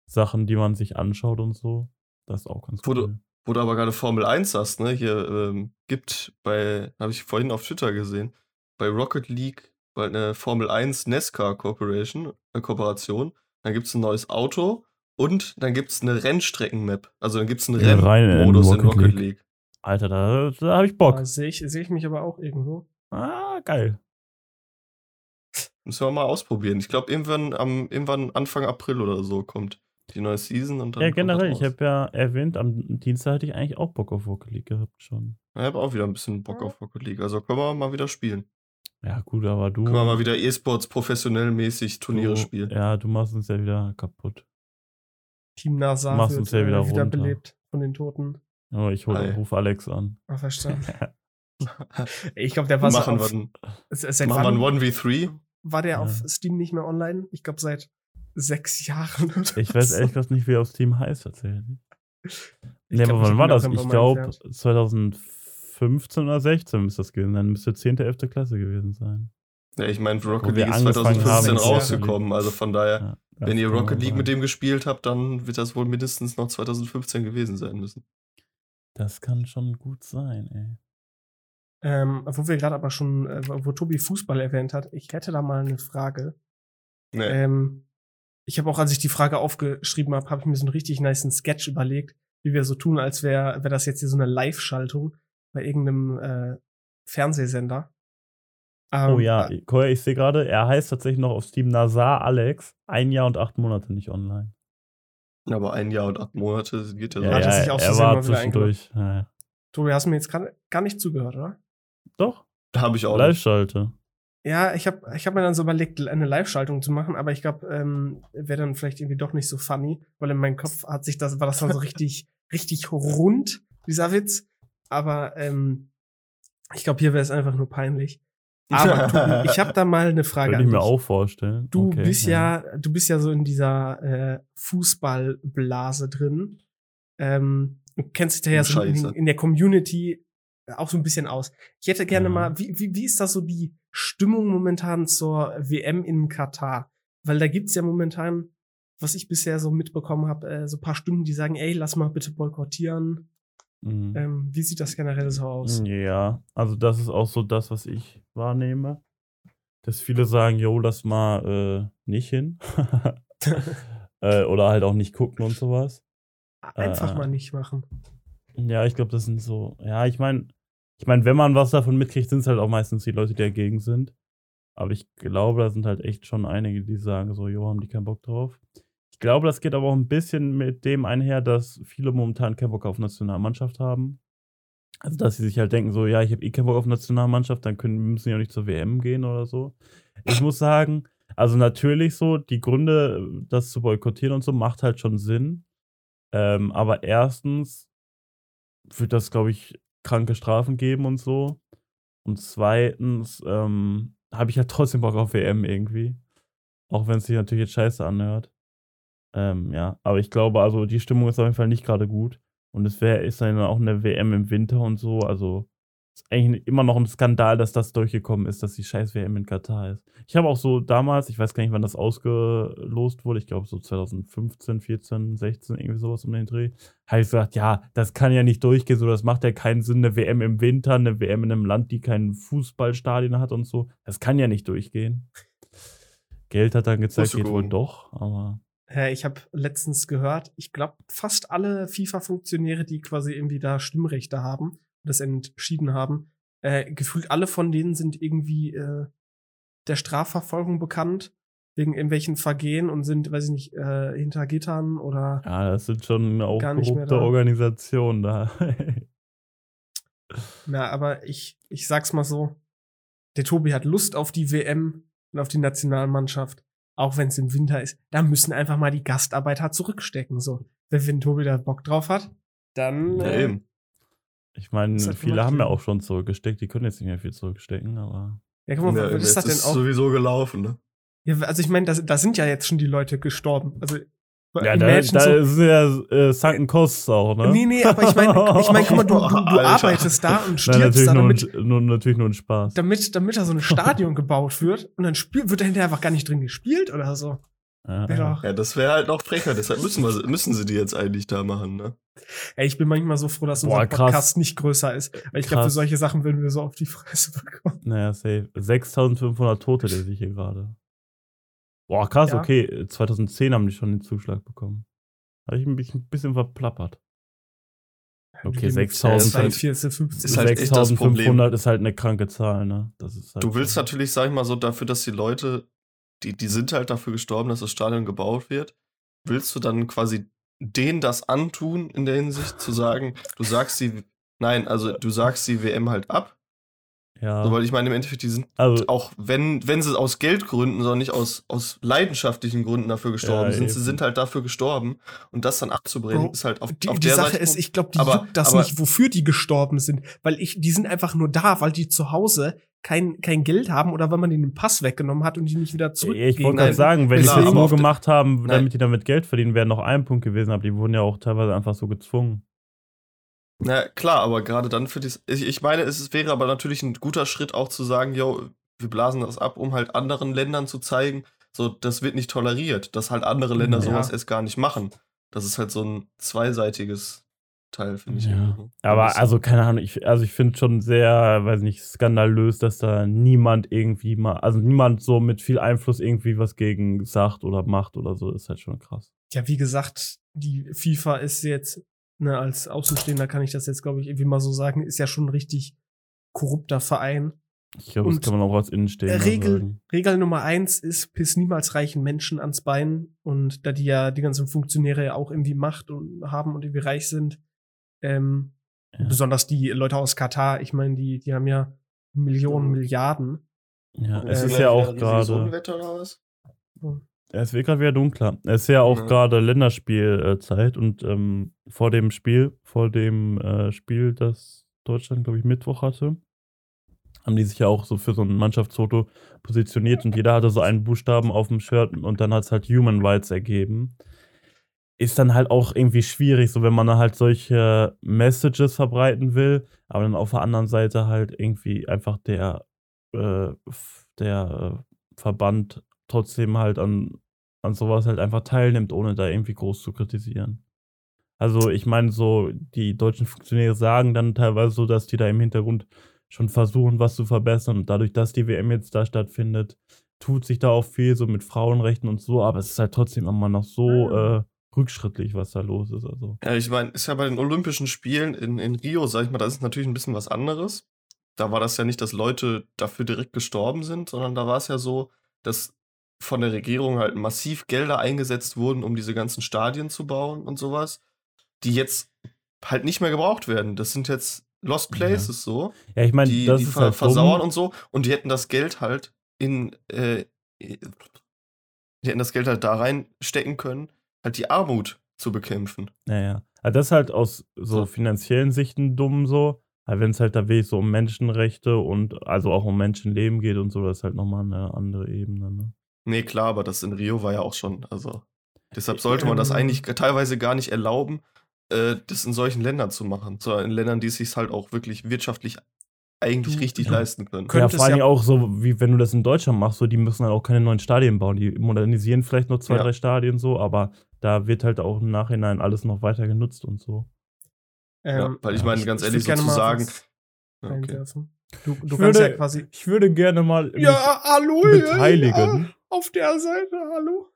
Speaker 3: Sachen, die man sich anschaut und so. Das ist auch ganz
Speaker 1: Wo du-
Speaker 3: cool.
Speaker 1: Wo du aber gerade Formel 1 sagst, ne? Hier ähm, gibt bei, habe ich vorhin auf Twitter gesehen, bei Rocket League bald eine Formel 1 NASCAR Corporation, eine Kooperation. Dann gibt es ein neues Auto und dann gibt es eine Rennstrecken-Map. Also dann gibt es einen
Speaker 3: Ja,
Speaker 1: Rennmodus in
Speaker 3: Rocket
Speaker 1: Rocket
Speaker 3: League.
Speaker 1: League.
Speaker 3: Alter, da, da habe ich Bock.
Speaker 2: da sehe ich, sehe ich mich aber auch irgendwo.
Speaker 3: Ah, geil.
Speaker 1: Müssen wir mal ausprobieren. Ich glaube, irgendwann, am, irgendwann Anfang April oder so kommt die neue Season und dann.
Speaker 3: Ja, generell, ich habe ja erwähnt, am Dienstag hatte ich eigentlich auch Bock auf Rocket League gehabt schon.
Speaker 1: Ich habe auch wieder ein bisschen Bock auf Rocket League. Also können wir mal wieder spielen.
Speaker 3: Ja, gut, aber du.
Speaker 1: Können wir mal wieder E-Sports professionell mäßig Turniere
Speaker 3: du,
Speaker 1: spielen.
Speaker 3: Ja, du machst uns ja wieder kaputt.
Speaker 2: Team NASA
Speaker 3: Machst
Speaker 2: wird
Speaker 3: uns ja wieder
Speaker 2: äh,
Speaker 3: runter.
Speaker 2: wiederbelebt von den Toten.
Speaker 3: Oh, ich hol,
Speaker 1: Hi.
Speaker 3: ruf Alex an.
Speaker 2: Ah, verstanden. [laughs] [laughs] Ich glaube, der war so
Speaker 1: machen wir ein 1v3.
Speaker 2: War der
Speaker 3: Ja.
Speaker 2: auf Steam nicht mehr online? Ich glaube, seit sechs [laughs] Jahren oder
Speaker 3: Ich weiß ehrlich gesagt nicht, wie das Team heißt tatsächlich.
Speaker 2: Ich
Speaker 3: Nee,
Speaker 2: glaub,
Speaker 3: aber wann war das? Ich glaube
Speaker 2: entfernt.
Speaker 3: 2015 oder 16 müsste das gewesen sein. Müsste 10., 11. Klasse gewesen sein.
Speaker 1: Ja, ich meine, Rocket League ist
Speaker 3: angefangen
Speaker 1: 2015
Speaker 2: haben,
Speaker 1: rausgekommen. Also von daher,
Speaker 3: Ja,
Speaker 1: wenn ihr Rocket League
Speaker 3: sein.
Speaker 1: mit dem gespielt habt, dann wird das wohl mindestens noch 2015 gewesen sein müssen.
Speaker 3: Das kann schon gut sein, ey.
Speaker 2: Ähm, wo wir gerade aber schon, äh, wo Tobi Fußball erwähnt hat, ich hätte da mal eine Frage.
Speaker 1: Nee.
Speaker 2: Ähm, ich habe auch, als ich die Frage aufgeschrieben habe, habe ich mir so einen richtig niceen Sketch überlegt, wie wir so tun, als wäre wär das jetzt hier so eine Live-Schaltung bei irgendeinem äh, Fernsehsender. Ähm,
Speaker 3: Oh ja,
Speaker 2: äh,
Speaker 3: Koya, ich sehe gerade, er heißt tatsächlich noch auf Steam Nazar Alex. Ein Jahr und acht Monate nicht online.
Speaker 1: Aber ein Jahr und acht Monate geht ja,
Speaker 2: Ja,
Speaker 1: so.
Speaker 2: hat er sich aus
Speaker 3: er war zwischendurch. Ja, ja.
Speaker 2: Tobi, hast du mir jetzt gar, gar nicht zugehört, oder?
Speaker 3: Doch,
Speaker 1: Habe ich auch.
Speaker 3: Live-Schalte.
Speaker 2: Ja, ich habe ich hab mir dann so überlegt, eine Live-Schaltung zu machen, aber ich glaube, ähm, wäre dann vielleicht irgendwie doch nicht so funny, weil in meinem Kopf hat sich das, war das dann so richtig, [laughs] richtig rund, dieser Witz. Aber ähm, ich glaube, hier wäre es einfach nur peinlich. Aber Tobi, ich habe da mal eine Frage
Speaker 3: Könnte ich mir auch vorstellen.
Speaker 2: Du
Speaker 3: Okay,
Speaker 2: bist ja. du bist ja so in dieser äh, Fußballblase drin. Ähm, du kennst dich da ja so in, in der Community auch so ein bisschen aus. Ich hätte gerne
Speaker 3: Ja.
Speaker 2: mal, wie, wie, wie ist da so die Stimmung momentan zur WM in Katar? Weil da gibt's ja momentan, was ich bisher so mitbekommen habe, äh, so ein paar Stimmen, die sagen, ey, lass mal bitte boykottieren.
Speaker 3: Mhm.
Speaker 2: Ähm, wie sieht das generell so aus?
Speaker 3: Ja, also das ist auch so das, was ich wahrnehme. Dass viele sagen, jo, lass mal äh, nicht hin. [laughs] äh, oder halt auch nicht gucken und sowas.
Speaker 2: Einfach
Speaker 3: äh,
Speaker 2: mal nicht machen.
Speaker 3: Ja, ich glaube, das sind so. Ja, ich meine, ich meine, wenn man was davon mitkriegt, sind es halt auch meistens die Leute, die dagegen sind. Aber ich glaube, da sind halt echt schon einige, die sagen so, jo, haben die keinen Bock drauf. Ich glaube, das geht aber auch ein bisschen mit dem einher, dass viele momentan keinen Bock auf Nationalmannschaft haben. Also, dass sie sich halt denken, so, ja, ich habe eh keinen Bock auf Nationalmannschaft, dann können, müssen sie ja nicht zur WM gehen oder so. Ich muss sagen, also natürlich so, die Gründe, das zu boykottieren und so, macht halt schon Sinn. Ähm, aber erstens wird das, glaube ich, kranke Strafen geben und so. Und zweitens ähm, habe ich ja trotzdem Bock auf WM irgendwie. Auch wenn es sich natürlich jetzt scheiße anhört. Ähm, ja, aber ich glaube, also die Stimmung ist auf jeden Fall nicht gerade gut. Und es wäre, ist dann auch eine WM im Winter und so. Also ist eigentlich immer noch ein Skandal, dass das durchgekommen ist, dass die scheiß WM in Katar ist. Ich habe auch so damals, ich weiß gar nicht, wann das ausgelost wurde, ich glaube so 2015, 14, 16, irgendwie sowas um den Dreh, habe ich gesagt, ja, das kann ja nicht durchgehen, so das macht ja keinen Sinn, eine WM im Winter, eine WM in einem Land, die kein Fußballstadion hat und so. Das kann ja nicht durchgehen. Geld hat dann gezeigt, geht wohl doch, aber
Speaker 2: Hä, ich habe letztens gehört, ich glaube, fast alle FIFA-Funktionäre, die quasi irgendwie da Stimmrechte haben, das entschieden haben, äh, gefühlt alle von denen sind irgendwie äh, der Strafverfolgung bekannt, wegen irgendwelchen Vergehen und sind, weiß ich nicht, äh, hinter Gittern oder.
Speaker 3: ja, das sind schon auch
Speaker 2: Gar nicht mehr
Speaker 3: korrupte
Speaker 2: da.
Speaker 3: Organisationen da. [laughs]
Speaker 2: Na, aber ich, ich sag's mal so, der Tobi hat Lust auf die WM und auf die Nationalmannschaft, auch wenn es im Winter ist. Da müssen einfach mal die Gastarbeiter zurückstecken. So, wenn, wenn Tobi da Bock drauf hat, dann.
Speaker 1: Ja,
Speaker 2: äh,
Speaker 1: eben.
Speaker 3: Ich meine, viele haben ja auch schon zurückgesteckt, die können jetzt nicht mehr viel zurückstecken, aber.
Speaker 2: Ja, guck mal,
Speaker 1: Ja,
Speaker 2: was ist das denn auch?
Speaker 1: sowieso gelaufen, ne?
Speaker 2: Ja, also ich meine, da, da sind ja jetzt schon die Leute gestorben. Also
Speaker 3: Ja, da, da
Speaker 2: so-
Speaker 3: sind ja äh, Sunken Costs auch, ne?
Speaker 2: Nee, nee, aber ich meine, [laughs] ich mein, guck mal, du, du, du arbeitest da und
Speaker 3: Nein,
Speaker 2: stirbst
Speaker 3: natürlich
Speaker 2: da,
Speaker 3: nur,
Speaker 2: damit,
Speaker 3: ein, nur, natürlich nur ein Spaß.
Speaker 2: damit, damit da so ein Stadion [laughs] gebaut wird und dann spiel, wird da hinterher einfach gar nicht drin gespielt oder so.
Speaker 3: Ja, ja.
Speaker 1: das wäre halt noch frecher, deshalb müssen, wir, müssen sie die jetzt eigentlich da machen, ne?
Speaker 2: Ey, ich bin manchmal so froh, dass unser
Speaker 3: Boah, krass.
Speaker 2: Podcast nicht größer ist. Weil ich glaube, für solche Sachen würden wir so auf die Fresse bekommen.
Speaker 3: Naja, safe. 6500 Tote lese ich hier gerade. Boah, krass,
Speaker 2: Ja.
Speaker 3: okay. 2010 haben die schon den Zuschlag bekommen. Habe ich ein bisschen, verplappert. Okay,
Speaker 2: Wie-
Speaker 3: 6000
Speaker 2: zwei,
Speaker 1: halt-
Speaker 2: vier, fünf,
Speaker 1: ist halt
Speaker 3: 6500 ist halt eine kranke Zahl, ne? Das ist halt
Speaker 1: Du willst natürlich, sag ich mal so, dafür, dass die Leute, die, die sind halt dafür gestorben, dass das Stadion gebaut wird. Willst du dann quasi denen das antun, in der Hinsicht zu sagen, du sagst die, nein, also du sagst die WM halt ab.
Speaker 3: Ja.
Speaker 1: So, weil ich meine, im Endeffekt, die sind
Speaker 3: also,
Speaker 1: auch, wenn, wenn sie aus Geldgründen, sondern nicht aus, aus leidenschaftlichen Gründen dafür gestorben
Speaker 3: Ja,
Speaker 1: sind, sie sind halt dafür gestorben. Und das dann abzubrechen,
Speaker 2: Bro,
Speaker 1: ist halt auf,
Speaker 2: Die,
Speaker 1: auf
Speaker 2: die
Speaker 1: der
Speaker 2: Sache
Speaker 1: Seite.
Speaker 2: ist, ich glaube, die
Speaker 1: aber-
Speaker 2: juckt das
Speaker 1: aber-
Speaker 2: nicht, wofür die gestorben sind. Weil ich, die sind einfach nur da, weil die zu Hause kein, kein Geld haben oder weil man ihnen den Pass weggenommen hat und die nicht wieder zurück.
Speaker 3: ich wollte gerade sagen, wenn die
Speaker 1: klar,
Speaker 3: das nur gemacht haben,
Speaker 1: Nein.
Speaker 3: damit die damit Geld verdienen, wäre noch ein Punkt gewesen, aber die wurden ja auch teilweise einfach so gezwungen.
Speaker 1: Na klar, aber gerade dann für dies. Ich, ich meine, es wäre aber natürlich ein guter Schritt auch zu sagen, yo, wir blasen das ab, um halt anderen Ländern zu zeigen, so, das wird nicht toleriert, dass halt andere Länder
Speaker 2: Ja.
Speaker 1: sowas erst gar nicht machen. Das ist halt so ein zweiseitiges Teil, finde ich.
Speaker 3: Ja.
Speaker 1: irgendwie.
Speaker 3: Aber also, keine Ahnung, ich, also ich finde schon sehr, weiß nicht, skandalös, dass da niemand irgendwie mal, also niemand so mit viel Einfluss irgendwie was gegen sagt oder macht oder so, ist halt schon krass.
Speaker 2: Ja, wie gesagt, die FIFA ist jetzt, ne, als Außenstehender kann ich das jetzt, glaube ich, irgendwie mal so sagen, ist ja schon ein richtig korrupter Verein.
Speaker 3: Ich glaube, das
Speaker 2: Und,
Speaker 3: kann man auch als Innenstehender
Speaker 2: Regel,
Speaker 3: sagen.
Speaker 2: Regel Nummer eins ist, piss niemals reichen Menschen ans Bein. Und da die ja die ganzen Funktionäre ja auch irgendwie Macht und haben und irgendwie reich sind, ähm,
Speaker 3: Ja.
Speaker 2: besonders die Leute aus Katar, ich meine, die, die haben ja Millionen. Milliarden.
Speaker 3: Ja,
Speaker 1: Äh,
Speaker 3: es ist
Speaker 1: vielleicht
Speaker 3: ja auch gerade.
Speaker 1: Was?
Speaker 3: Es wird gerade wieder dunkler. Es ist ja auch
Speaker 1: Ja.
Speaker 3: gerade Länderspielzeit und ähm, vor dem Spiel, vor dem äh, Spiel, das Deutschland, glaube ich, Mittwoch hatte, haben die sich ja auch so für so ein Mannschaftsfoto positioniert und jeder hatte so einen Buchstaben auf dem Shirt und dann hat es halt Human Rights ergeben. Ist dann halt auch irgendwie schwierig, so wenn man dann halt solche Messages verbreiten will, aber dann auf der anderen Seite halt irgendwie einfach der, äh, der äh, Verband trotzdem halt an, an sowas halt einfach teilnimmt, ohne da irgendwie groß zu kritisieren. Also ich meine, so die deutschen Funktionäre sagen dann teilweise so, dass die da im Hintergrund schon versuchen, was zu verbessern. Und dadurch, dass die WM jetzt da stattfindet, tut sich da auch viel so mit Frauenrechten und so, aber es ist halt trotzdem immer noch so äh, rückschrittlich, was da los ist. Also.
Speaker 1: Ja, ich meine, ist ja bei den Olympischen Spielen in, in Rio, sag ich mal, da ist natürlich ein bisschen was anderes. Da war das ja nicht, dass Leute dafür direkt gestorben sind, sondern da war es ja so, dass von der Regierung halt massiv Gelder eingesetzt wurden, um diese ganzen Stadien zu bauen und sowas, die jetzt halt nicht mehr gebraucht werden. Das sind jetzt Lost
Speaker 3: Ja.
Speaker 1: Places so,
Speaker 3: Ja, ich meine,
Speaker 1: die,
Speaker 3: das
Speaker 1: die
Speaker 3: ist
Speaker 1: ver
Speaker 3: halt
Speaker 1: versauern
Speaker 3: dumm.
Speaker 1: und so und die hätten das Geld halt in äh, die hätten das Geld halt da reinstecken können, halt die Armut zu bekämpfen.
Speaker 3: Naja. Also das ist halt aus so finanziellen Sichten dumm so. Aber wenn es halt da wirklich so um Menschenrechte und also auch um Menschenleben geht und so, das ist halt nochmal eine andere Ebene. Ne?
Speaker 1: Nee, klar, aber das in Rio war ja auch schon, also deshalb sollte man das
Speaker 2: Ähm.
Speaker 1: eigentlich teilweise gar nicht erlauben, äh, das in solchen Ländern zu machen, sondern in Ländern, die es sich halt auch wirklich wirtschaftlich eigentlich
Speaker 2: Du-
Speaker 1: richtig
Speaker 3: Ja.
Speaker 1: leisten können.
Speaker 2: Könnte
Speaker 3: ja,
Speaker 2: es
Speaker 3: vor allem
Speaker 2: ja-
Speaker 3: auch so, wie wenn du das in Deutschland machst, so, die müssen halt auch keine neuen Stadien bauen. Die modernisieren vielleicht noch zwei,
Speaker 1: Ja.
Speaker 3: drei Stadien so, aber da wird halt auch im Nachhinein alles noch weiter genutzt und so.
Speaker 1: Ja,
Speaker 2: Ähm,
Speaker 1: weil ich
Speaker 3: ja,
Speaker 1: meine,
Speaker 3: ich-
Speaker 1: ganz
Speaker 2: ich
Speaker 1: ehrlich, Ja, okay.
Speaker 2: reinwerfen. Du, du
Speaker 3: Ich
Speaker 2: kannst
Speaker 3: würde-
Speaker 2: ja quasi.
Speaker 3: Ich würde gerne mal mich
Speaker 2: hallo,
Speaker 3: beteiligen.
Speaker 2: auf der Seite, hallo.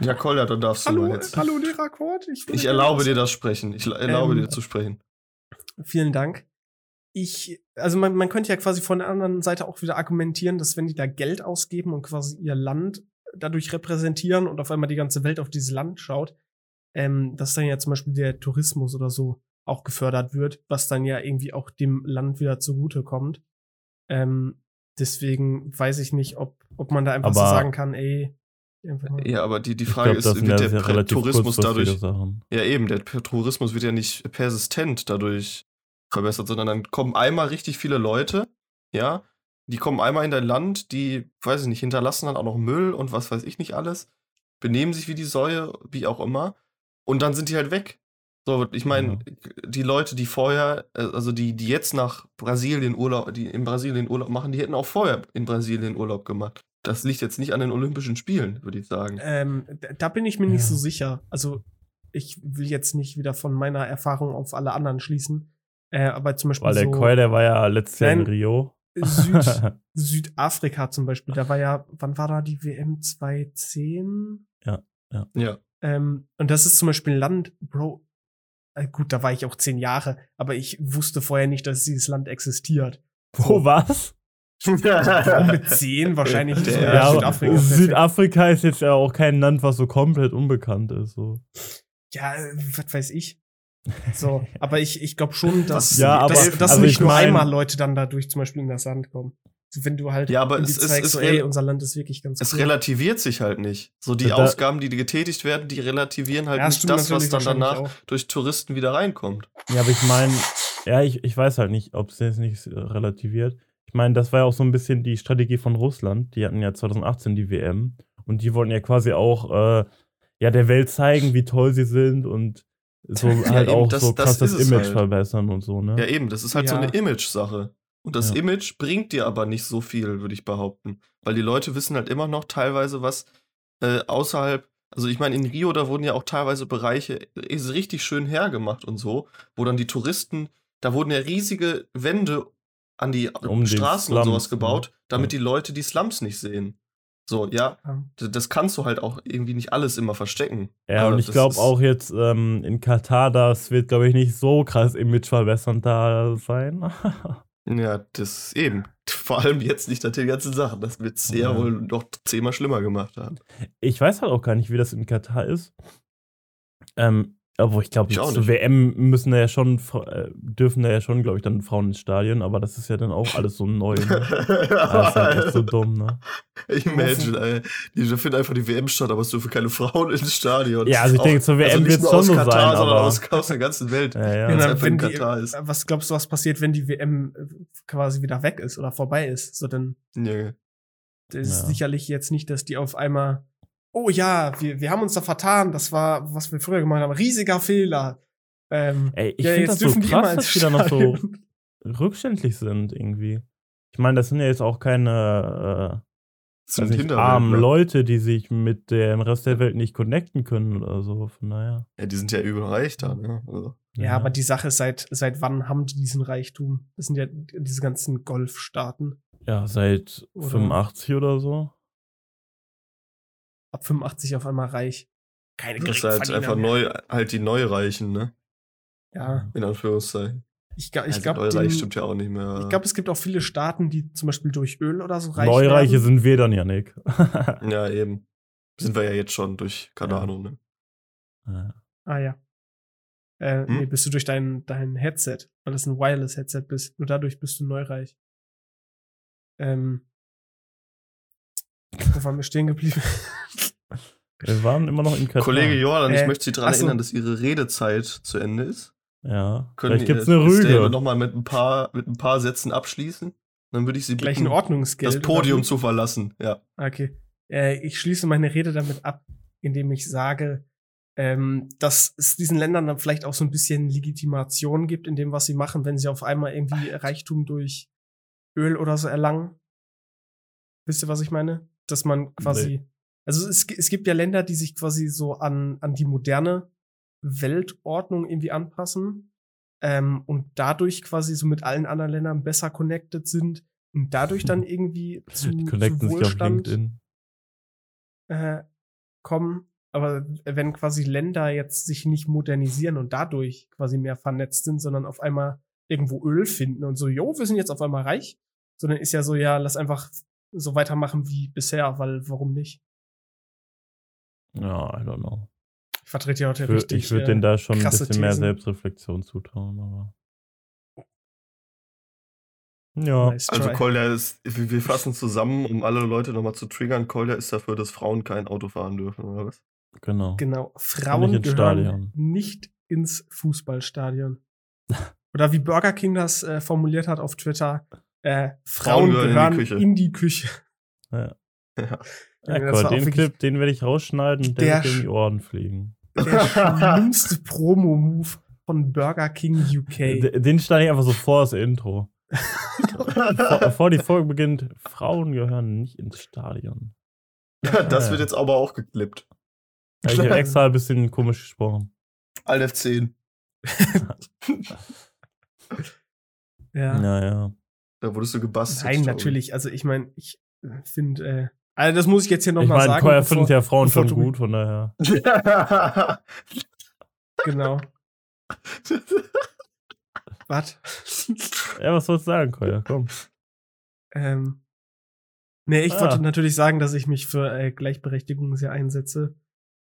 Speaker 1: Ja, Kolja, dann darfst du
Speaker 2: Hallo,
Speaker 1: mal jetzt.
Speaker 2: hallo. Ich, würde
Speaker 1: Ich
Speaker 2: gerne
Speaker 1: erlaube dir das Sprechen. Ich erlaube
Speaker 2: Ähm,
Speaker 1: dir zu sprechen.
Speaker 2: Vielen Dank. Ich, also man, man könnte ja quasi von der anderen Seite auch wieder argumentieren, dass wenn die da Geld ausgeben und quasi ihr Land dadurch repräsentieren und auf einmal die ganze Welt auf dieses Land schaut, ähm, dass dann ja zum Beispiel der Tourismus oder so auch gefördert wird, was dann ja irgendwie auch dem Land wieder zugute kommt. Ähm, deswegen weiß ich nicht, ob, ob man da einfach so
Speaker 3: Aber-
Speaker 2: sagen kann, ey,
Speaker 1: Ja, aber die, die Frage
Speaker 3: glaube, das
Speaker 1: ist, wird der
Speaker 3: relativ
Speaker 1: Tourismus dadurch. Ja, eben, der Tourismus wird ja nicht persistent dadurch verbessert, sondern dann kommen einmal richtig viele Leute, ja, die kommen einmal in dein Land, die, weiß ich nicht, hinterlassen dann auch noch Müll und was weiß ich nicht alles, benehmen sich wie die Säue, wie auch immer, und dann sind die halt weg. So, ich meine, die Leute, die vorher, äh, also die, die jetzt nach Brasilien Urlaub, die in Brasilien Urlaub machen, die hätten auch vorher in Brasilien Urlaub gemacht. Das liegt jetzt nicht an den Olympischen Spielen, würde ich sagen.
Speaker 2: Ähm, da- bin ich mir nicht
Speaker 3: Ja.
Speaker 2: so sicher. Also, ich will jetzt nicht wieder von meiner Erfahrung auf alle anderen schließen. Äh, aber zum Beispiel
Speaker 3: Weil der
Speaker 2: so
Speaker 3: Koi, der war ja letztes Jahr in. Rio.
Speaker 2: Süd, [laughs] Südafrika zum Beispiel, da war ja, wann war da die WM 2010?
Speaker 1: Ja.
Speaker 2: Ähm, und das ist zum Beispiel ein Land, Bro, äh, gut, da war ich auch zehn Jahre, aber ich wusste vorher nicht, dass dieses Land existiert.
Speaker 3: Wo was?
Speaker 2: Warum mit [laughs] zehn? Wahrscheinlich
Speaker 1: Ja,
Speaker 3: Ja,
Speaker 2: Südafrika.
Speaker 3: Südafrika ist jetzt ja auch kein Land, was so komplett unbekannt ist. So.
Speaker 2: Ja, äh, was weiß ich. So, [laughs] aber ich, ich glaube schon, dass,
Speaker 3: Ja, aber-
Speaker 2: dass, dass
Speaker 3: also
Speaker 2: nicht
Speaker 3: ich
Speaker 2: nur
Speaker 3: mein-
Speaker 2: einmal Leute dann dadurch zum Beispiel in das Land kommen. So, wenn du halt
Speaker 1: Ja, aber es ist-
Speaker 2: zeigst,
Speaker 1: es
Speaker 2: so, ey, unser Land ist wirklich ganz
Speaker 1: Es
Speaker 2: cool.
Speaker 1: relativiert sich halt nicht. So die
Speaker 3: Da-
Speaker 1: Ausgaben, die getätigt werden, die relativieren halt
Speaker 2: Ja,
Speaker 1: nicht das, was dann danach
Speaker 2: auch.
Speaker 1: durch Touristen wieder reinkommt.
Speaker 3: Ja, aber ich meine, ja, ich, ich weiß halt nicht, ob es jetzt nicht äh, relativiert. Ich meine, das war ja auch so ein bisschen die Strategie von Russland. Die hatten ja 2018 die WM und die wollten ja quasi auch äh, ja, der Welt zeigen, wie toll sie sind und so halt
Speaker 1: eben,
Speaker 3: auch
Speaker 1: das-
Speaker 3: so
Speaker 1: das
Speaker 3: krass das,
Speaker 1: ist es
Speaker 3: Image
Speaker 1: halt.
Speaker 3: verbessern und so, ne?
Speaker 1: Ja, eben, das ist halt so
Speaker 2: Ja.
Speaker 1: eine Image-Sache. Und das
Speaker 3: Ja.
Speaker 1: Image bringt dir aber nicht so viel, würde ich behaupten. Weil die Leute wissen halt immer noch teilweise, was äh, außerhalb, also ich meine, in Rio, da wurden ja auch teilweise Bereiche äh, richtig schön hergemacht und so, wo dann die Touristen, da wurden ja riesige Wände an die
Speaker 3: Um
Speaker 1: Straßen und
Speaker 3: Slums,
Speaker 1: sowas gebaut,
Speaker 3: ne?
Speaker 1: damit
Speaker 3: Ja.
Speaker 1: die Leute die Slums nicht sehen. So, ja, das kannst du halt auch irgendwie nicht alles immer verstecken.
Speaker 3: Ja, und ich glaube auch jetzt ähm, in Katar, das wird, glaube ich, nicht so krass imageverbessernd da sein. [laughs]
Speaker 1: Ja, das eben. Vor allem jetzt nicht nach den ganzen Sachen. Das wird es
Speaker 3: Ja.
Speaker 1: wohl noch zehnmal schlimmer gemacht haben.
Speaker 3: ich weiß halt auch gar nicht, wie das in Katar ist. Ähm, aber ich glaube, zur. WM müssen da ja schon, äh, dürfen da ja schon, glaube ich, dann Frauen ins Stadion, aber das ist ja dann auch alles so neu. Ne? [laughs] Das ist halt echt so dumm, ne?
Speaker 1: Ich imagine, ey. Die finden einfach die WM statt, aber es dürfen keine Frauen ins Stadion.
Speaker 3: Ja, also ich
Speaker 1: Auch-
Speaker 3: denke, zur WM
Speaker 1: also
Speaker 3: wird's
Speaker 1: nur
Speaker 3: schon
Speaker 1: aus
Speaker 3: so
Speaker 1: Katar,
Speaker 3: sein,
Speaker 1: sondern
Speaker 3: aber-
Speaker 1: aus, aus der ganzen Welt.
Speaker 3: Ja, ja.
Speaker 2: Genau, wenn die,
Speaker 1: Katar ist.
Speaker 2: was glaubst du, was passiert, wenn die WM quasi wieder weg ist oder vorbei ist? So, dann
Speaker 1: Ja.
Speaker 2: das ist
Speaker 3: Ja.
Speaker 2: sicherlich jetzt nicht, dass die auf einmal, oh ja, wir, wir haben uns da vertan, das war, was wir früher gemacht haben, riesiger Fehler. Ähm,
Speaker 3: Ey, ich
Speaker 2: ja,
Speaker 3: finde das so krass, dass die da noch so rückständlich sind irgendwie. Ich meine, das sind ja jetzt auch keine äh, nicht, armen Leute, die sich mit dem Rest der Welt nicht connecten können oder so. Von daher.
Speaker 1: Ja, die sind ja übel reich da, ne? Also,
Speaker 2: Ja, aber die Sache ist, seit, seit wann haben die diesen Reichtum? Das sind ja diese ganzen Golfstaaten.
Speaker 3: Ja, seit
Speaker 2: Oder-
Speaker 3: 85 oder so.
Speaker 2: Ab 85 auf einmal reich. Keine
Speaker 1: das ist halt einfach
Speaker 2: mehr.
Speaker 1: neu, halt die Neureichen, ne?
Speaker 2: Ja,
Speaker 1: In Anführungszeichen.
Speaker 2: ich, ich
Speaker 1: also
Speaker 2: glaube,
Speaker 1: Neureich stimmt ja auch nicht mehr.
Speaker 2: ich glaube, es gibt auch viele Staaten, die zum Beispiel durch Öl oder so reich
Speaker 3: Neureiche
Speaker 2: werden.
Speaker 3: sind wir dann, Janik. [laughs]
Speaker 1: Ja, eben. Sind wir ja jetzt schon durch
Speaker 3: Ja.
Speaker 1: Cardano, ne?
Speaker 3: Ja.
Speaker 2: Ah ja. Äh,
Speaker 1: Hm?
Speaker 2: Nee, bist du durch dein, dein Headset, weil das ein Wireless-Headset bist. Nur dadurch bist du neureich. Ähm. Wo waren wir stehen geblieben? [laughs]
Speaker 3: Wir waren immer noch in Katar.
Speaker 1: Kollege Jordan, ich
Speaker 2: Äh,
Speaker 1: möchte Sie daran erinnern, dass Ihre Redezeit zu Ende ist.
Speaker 3: Ja.
Speaker 1: Können
Speaker 3: Vielleicht gibt's eine
Speaker 1: Rüge. Nochmal mit ein paar mit ein paar Sätzen abschließen. Dann würde ich Sie
Speaker 2: Gleich ein
Speaker 1: bitten,
Speaker 2: Ordnungsgeld.
Speaker 1: das Podium zu verlassen. Ja.
Speaker 2: Okay. Äh, ich schließe meine Rede damit ab, indem ich sage, ähm, dass es diesen Ländern dann vielleicht auch so ein bisschen Legitimation gibt in dem, was sie machen, wenn sie auf einmal irgendwie Reichtum durch Öl oder so erlangen. Wisst ihr, was ich meine? Dass man quasi. Also es, es gibt ja Länder, die sich quasi so an, an die moderne Weltordnung irgendwie anpassen ähm, und dadurch quasi so mit allen anderen Ländern besser connected sind und dadurch dann [laughs] irgendwie zu,
Speaker 3: Die
Speaker 2: zu
Speaker 3: connecten sich auf
Speaker 2: Wohlstand
Speaker 3: LinkedIn.
Speaker 2: äh, kommen. Aber wenn quasi Länder jetzt sich nicht modernisieren und dadurch quasi mehr vernetzt sind, sondern auf einmal irgendwo Öl finden und so, jo, wir sind jetzt auf einmal reich, sondern ist ja so, ja, lass einfach so weitermachen wie bisher, weil warum nicht?
Speaker 3: Ja, I don't know.
Speaker 2: Ich vertrete ja heute richtig.
Speaker 3: ich würde
Speaker 2: äh,
Speaker 3: denen da schon ein bisschen mehr
Speaker 2: Thesen.
Speaker 3: Selbstreflexion zutrauen, aber. Ja.
Speaker 2: nice
Speaker 1: Also. Kolja ist, wir wir fassen zusammen, um alle Leute nochmal zu triggern. Kolja ist dafür, dass Frauen kein Auto fahren dürfen, oder was?
Speaker 3: Genau.
Speaker 2: Genau. Frauen
Speaker 3: ins
Speaker 2: gehören
Speaker 3: Stadion.
Speaker 2: nicht ins Fußballstadion. Oder wie Burger King das äh, formuliert hat auf Twitter, äh, Frauen, gehören, in die Küche.
Speaker 3: Ja. [laughs]
Speaker 1: Ja.
Speaker 3: Ja, cool, den Clip, den werde ich rausschneiden und der,
Speaker 2: Der
Speaker 3: wird in die Ohren fliegen.
Speaker 2: der [laughs] schlimmste Promo-Move von Burger King UK.
Speaker 3: Den schneide ich einfach so vor das Intro. Vor, [laughs] bevor die Folge beginnt, Frauen gehören nicht ins Stadion.
Speaker 1: das wird jetzt aber auch geklippt.
Speaker 3: Ja, ich habe extra ein bisschen komisch gesprochen.
Speaker 1: Alt F10.
Speaker 2: ja.
Speaker 3: Ja, ja.
Speaker 1: Da wurdest du gebastelt.
Speaker 2: Nein, natürlich. Also ich meine, ich finde, äh, also das muss ich jetzt hier
Speaker 3: Ich
Speaker 2: nochmal
Speaker 3: meine,
Speaker 2: sagen.
Speaker 3: Koya
Speaker 2: bevor-
Speaker 3: findet ja Frauen schon gut, von daher. [laughs] [laughs]
Speaker 2: Genau. Was?
Speaker 3: Ja, was sollst du sagen, Koya? Komm.
Speaker 2: ähm, nee, ich
Speaker 3: Ah.
Speaker 2: wollte natürlich sagen, dass ich mich für äh, Gleichberechtigung sehr einsetze.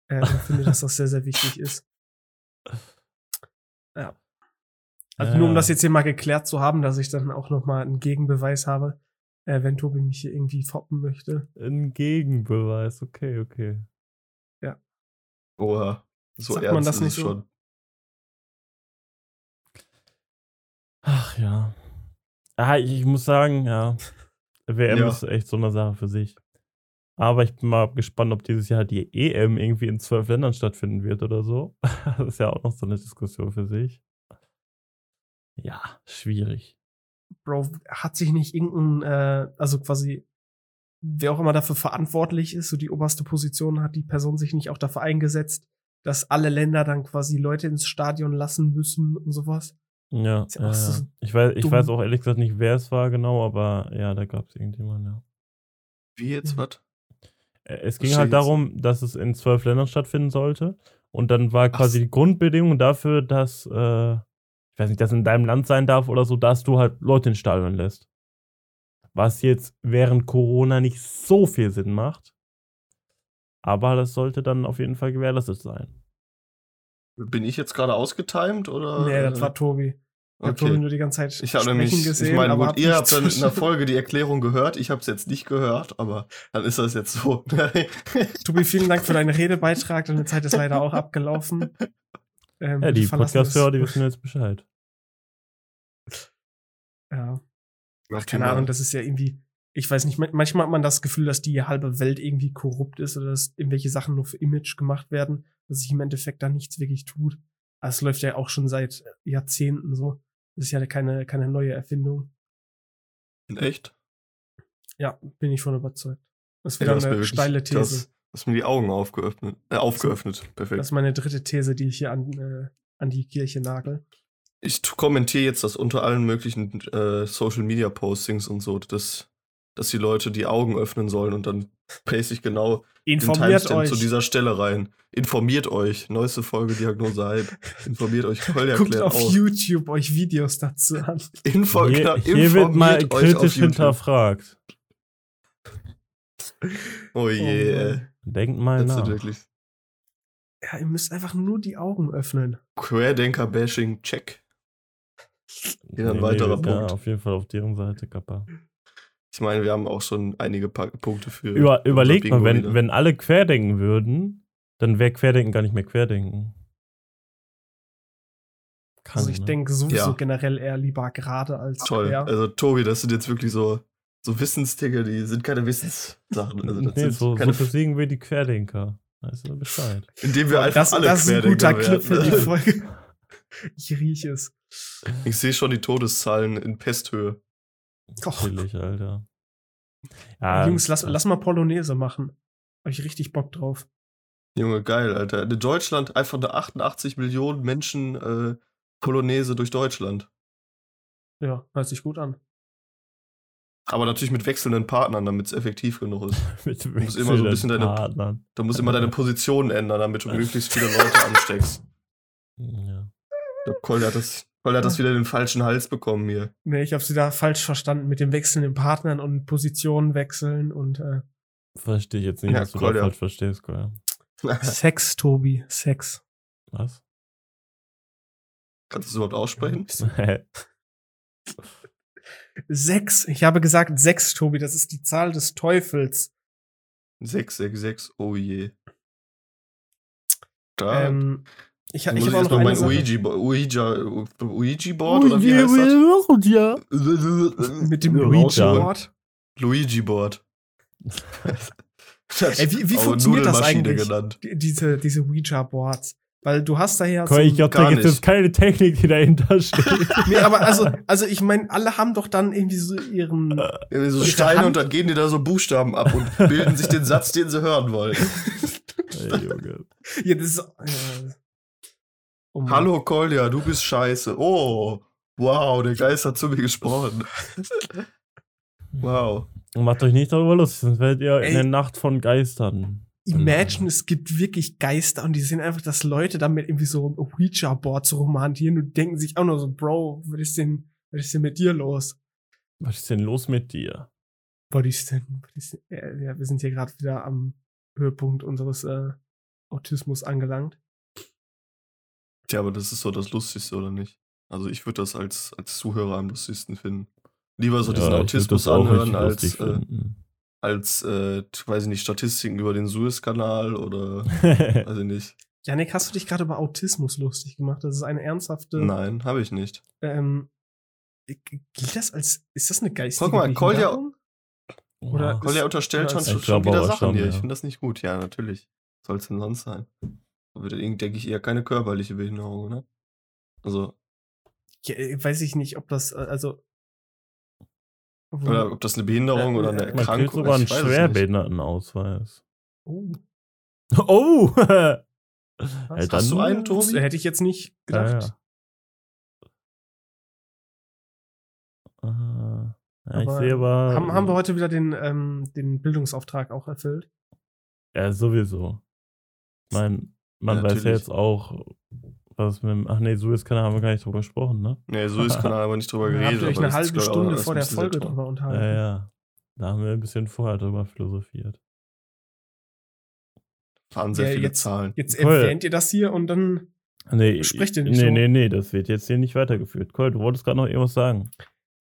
Speaker 2: Ähm, und finde, dass das sehr, sehr wichtig ist. Ja. Also
Speaker 3: Ja.
Speaker 2: nur um das jetzt hier mal geklärt zu haben, dass ich dann auch noch mal einen Gegenbeweis habe, äh, wenn Tobi mich hier irgendwie foppen möchte.
Speaker 3: Ein Gegenbeweis, okay, okay.
Speaker 1: Oha. So
Speaker 2: Sagt
Speaker 1: ernst
Speaker 2: man das
Speaker 1: ist
Speaker 2: nicht so?
Speaker 1: schon.
Speaker 3: Ach ja. Ah, ich, ich muss sagen, ja. [laughs] WM
Speaker 1: Ja.
Speaker 3: ist echt so eine Sache für sich. Aber ich bin mal gespannt, ob dieses Jahr die EM irgendwie in zwölf Ländern stattfinden wird oder so. [laughs] Das ist ja auch noch so eine Diskussion für sich. Ja, schwierig.
Speaker 2: Bro, hat sich nicht irgendein, äh, also quasi, wer auch immer dafür verantwortlich ist, so die oberste Position, hat die Person sich nicht auch dafür eingesetzt, dass alle Länder dann quasi Leute ins Stadion lassen müssen und sowas?
Speaker 3: Ja,
Speaker 2: Ist ja
Speaker 3: ja,
Speaker 2: so
Speaker 3: ich, weiß, ich
Speaker 2: dumm.
Speaker 3: weiß auch ehrlich gesagt nicht, wer es war genau, aber ja, da gab es irgendjemanden, ja.
Speaker 1: Wie jetzt,
Speaker 2: Mhm.
Speaker 1: was?
Speaker 3: Äh, Es ging halt darum, dass es in zwölf Ländern stattfinden sollte. Und dann war
Speaker 1: Ach
Speaker 3: quasi
Speaker 1: so.
Speaker 3: die Grundbedingung dafür, dass, äh, ich weiß nicht, dass in deinem Land sein darf oder so, dass du halt Leute ins Stadion lässt. Was jetzt während Corona nicht so viel Sinn macht. Aber das sollte dann auf jeden Fall gewährleistet sein.
Speaker 1: Bin ich jetzt gerade ausgetimed oder?
Speaker 2: nee, das war Tobi. Ich
Speaker 1: Okay.
Speaker 2: nur die ganze Zeit
Speaker 1: Ich habe
Speaker 2: sprechen
Speaker 1: nämlich,
Speaker 2: gesehen,
Speaker 1: ich meine, gut, ihr
Speaker 2: nicht
Speaker 1: habt dann in der Folge die Erklärung gehört, ich habe es jetzt nicht gehört, aber dann ist das jetzt so.
Speaker 2: Tobi, vielen Dank für deinen Redebeitrag. Deine Zeit ist leider auch abgelaufen. [laughs] Ähm,
Speaker 3: Ja, die Podcast-Hörer, die
Speaker 2: das-
Speaker 3: wissen jetzt Bescheid.
Speaker 2: Ja.
Speaker 1: Mach
Speaker 2: keine Ahnung, das ist ja irgendwie, ich weiß nicht, man- manchmal hat man das Gefühl, dass die halbe Welt irgendwie korrupt ist oder dass irgendwelche Sachen nur für Image gemacht werden, dass sich im Endeffekt da nichts wirklich tut. Aber es läuft ja auch schon seit Jahrzehnten so. Das ist ja keine, keine neue Erfindung.
Speaker 1: In echt?
Speaker 2: Ja, bin ich von überzeugt. Das
Speaker 1: hast mir
Speaker 2: eine steile These.
Speaker 1: Das, hast mir die Augen aufgeöffnet. Äh, aufgeöffnet. Perfekt.
Speaker 2: Das ist meine dritte These, die ich hier an, äh, an die Kirche nagel.
Speaker 1: ich kommentiere jetzt das unter allen möglichen äh, Social Media Postings und so, dass, dass die Leute die Augen öffnen sollen und dann [laughs] paste ich genau den
Speaker 2: Informiert
Speaker 1: Timestamp
Speaker 2: euch.
Speaker 1: zu dieser Stelle rein. Informiert euch. Neueste Folge Diagnose Hype. Informiert euch. Kolja [laughs]
Speaker 2: Guckt
Speaker 1: klärt
Speaker 2: auf
Speaker 1: auf.
Speaker 2: YouTube euch Videos dazu an.
Speaker 1: Info
Speaker 3: Hier, hier wird mal
Speaker 1: informiert euch auf
Speaker 3: kritisch
Speaker 1: YouTube.
Speaker 3: hinterfragt.
Speaker 1: Oh je.
Speaker 2: Oh
Speaker 1: ey.
Speaker 2: Mann.
Speaker 3: Denkt mal
Speaker 1: das ist
Speaker 3: nach.
Speaker 1: wirklich
Speaker 2: Ja, ihr müsst einfach nur die Augen öffnen.
Speaker 1: Querdenker-Bashing, check. Hier ein
Speaker 3: Nee,
Speaker 1: weiterer
Speaker 3: nee,
Speaker 1: Punkt.
Speaker 3: Ja, auf jeden Fall auf deren Seite, Kappa.
Speaker 1: Ich meine, wir haben auch schon einige Punkte für.
Speaker 3: Über, überlegt mal, wenn,
Speaker 1: wieder.
Speaker 3: wenn alle querdenken würden, dann wäre Querdenken gar nicht mehr Querdenken. Kann,
Speaker 2: Also ich
Speaker 3: ne?
Speaker 2: denke sowieso
Speaker 1: Ja.
Speaker 2: generell eher lieber gerade als
Speaker 1: Toll.
Speaker 2: quer.
Speaker 1: Also, Tobi, das sind jetzt wirklich so, so Wissensdinge, die sind keine Wissenssachen. Also, das
Speaker 3: nee,
Speaker 1: sind
Speaker 3: so,
Speaker 1: keine,
Speaker 3: so besiegen wir die Querdenker. Weißt du Bescheid.
Speaker 1: indem wir einfach
Speaker 2: das,
Speaker 1: alle
Speaker 2: das ist ein guter
Speaker 1: Querdenker
Speaker 2: Clip für die. Folge. [laughs] Ich rieche es.
Speaker 1: Ich sehe schon die Todeszahlen in Pesthöhe.
Speaker 3: Chillig, Alter. Ja,
Speaker 2: Jungs, lass, lass mal Polonaise machen. Hab ich richtig Bock drauf.
Speaker 1: Junge, geil, Alter. In Deutschland einfach eine 88 Millionen Menschen äh, Polonaise durch Deutschland.
Speaker 2: Ja, hört sich gut an.
Speaker 1: Aber natürlich mit wechselnden Partnern, damit es effektiv genug ist. [laughs]
Speaker 3: mit
Speaker 1: musst immer so ein bisschen deine-
Speaker 3: Partnern.
Speaker 1: Du musst immer deine Position ändern, damit du [laughs] möglichst viele Leute ansteckst.
Speaker 3: Ja.
Speaker 1: Ich glaub, Kolja hat das, Kolja hat das wieder den falschen Hals bekommen hier.
Speaker 2: Nee, ich hab's wieder falsch verstanden mit dem wechselnden Partnern und Positionen wechseln und äh,
Speaker 3: Verstehe ich jetzt nicht,
Speaker 1: Ja,
Speaker 3: was du
Speaker 1: Kolja.
Speaker 3: da falsch verstehst, Kolja. [laughs]
Speaker 2: Sex, Tobi, Sex.
Speaker 3: Was?
Speaker 1: Kannst du es überhaupt aussprechen?
Speaker 2: Sechs. Ich habe gesagt sechs, Tobi. Das ist die Zahl des Teufels.
Speaker 1: 666, oh je. Da
Speaker 2: Ähm, ich, ich habe auch
Speaker 1: jetzt
Speaker 2: noch
Speaker 1: mein
Speaker 2: Sache.
Speaker 1: Ouija, Ouija, Ouija-Board oder wie heißt das?
Speaker 2: mit dem
Speaker 3: Ja,
Speaker 2: Ouija-Board.
Speaker 1: Luigi-Board.
Speaker 2: Ey, wie, wie funktioniert das eigentlich?
Speaker 1: genannt.
Speaker 2: Die- Diese, diese Ouija-Boards. Weil du hast da ja
Speaker 3: Komm, ich glaube, da
Speaker 1: gar
Speaker 3: gibt es keine Technik, die dahinter [laughs] steht.
Speaker 2: Nee, aber also, also ich meine, alle haben doch dann irgendwie so ihren.
Speaker 1: Irgendwie so Steine
Speaker 2: Hand-
Speaker 1: und dann gehen die da so Buchstaben ab und bilden sich den Satz, den sie hören wollen.
Speaker 3: Ey, Junge.
Speaker 2: Ja, das ist, äh, oh.
Speaker 1: Hallo Kolja, du bist scheiße. Oh, wow, der Geist hat zu mir gesprochen. [laughs] wow.
Speaker 3: Und Macht euch nicht darüber lustig, sonst werdet ihr
Speaker 2: Ey.
Speaker 3: in der Nacht von Geistern
Speaker 2: imagine, es gibt wirklich Geister und die sehen einfach, dass Leute damit irgendwie so Ouija-Board zu romantieren und denken sich auch nur so, Bro, was ist denn, was ist denn mit dir los?
Speaker 3: Was ist denn los mit dir?
Speaker 2: Was ist denn, was ist denn ja, ja, wir sind hier gerade wieder am Höhepunkt unseres äh, Autismus angelangt.
Speaker 1: Tja, aber das ist so das Lustigste, oder nicht? Also ich würde das als, als Zuhörer am lustigsten finden. Lieber so diesen
Speaker 3: Ja, ich würd
Speaker 1: Autismus anhören als, äh,
Speaker 3: finden.
Speaker 1: Als äh, weiß ich nicht, Statistiken über den Suezkanal oder [laughs] weiß ich nicht.
Speaker 2: Janik, hast du dich gerade über Autismus lustig gemacht? Das ist eine ernsthafte.
Speaker 1: Nein, habe ich nicht.
Speaker 2: Ähm, gilt das als, ist das eine geistige
Speaker 1: Guck mal, Kolja-?
Speaker 2: Oder
Speaker 3: Ja.
Speaker 1: Kolja unterstellt schon, schon
Speaker 3: Ich glaube
Speaker 1: wieder
Speaker 3: aber
Speaker 1: Sachen
Speaker 3: schon,
Speaker 1: hier.
Speaker 3: ja.
Speaker 1: Ich finde das nicht gut. Ja, natürlich. Soll es denn sonst sein? Würde denke ich eher keine körperliche Behinderung, ne? Also,
Speaker 2: Ja, äh, weiß ich nicht, ob das, äh, also.
Speaker 1: Oder ob das eine Behinderung
Speaker 2: Äh,
Speaker 1: oder eine
Speaker 2: äh,
Speaker 3: Man
Speaker 1: Erkrankung
Speaker 3: sogar einen
Speaker 1: ist, ich weiß es nicht.
Speaker 3: Schwerbehindertenausweis.
Speaker 2: Oh,
Speaker 3: Oh! [laughs]
Speaker 2: Was?
Speaker 1: Hast du einen, Tobi?
Speaker 2: hätte ich jetzt nicht gedacht.
Speaker 3: Ja, ja. Äh, ja ich sehe aber.
Speaker 2: Haben, haben wir heute wieder den, ähm, den Bildungsauftrag auch erfüllt?
Speaker 3: Ja, sowieso. Ich mein, man
Speaker 1: Ja,
Speaker 3: weiß ja jetzt auch, was mit dem. Ach nee, Suezkanal haben wir gar nicht drüber gesprochen, ne?
Speaker 1: Nee, so ist Kanal aber nicht drüber [laughs] geredet.
Speaker 2: habt ihr euch eine halbe Stunde vor der Folge drüber
Speaker 3: Ja,
Speaker 2: unterhalten.
Speaker 3: ja. Da haben wir ein bisschen vorher drüber philosophiert.
Speaker 1: Fahren sehr
Speaker 2: Ja,
Speaker 1: viele
Speaker 2: jetzt-
Speaker 1: Zahlen.
Speaker 2: Jetzt
Speaker 3: Cool.
Speaker 2: erwähnt ihr das hier und dann.
Speaker 3: Nee,
Speaker 2: Sprecht ihr
Speaker 3: nee,
Speaker 2: nicht so?
Speaker 3: nee, nee, das wird jetzt hier nicht weitergeführt. Cool, du wolltest gerade noch irgendwas sagen.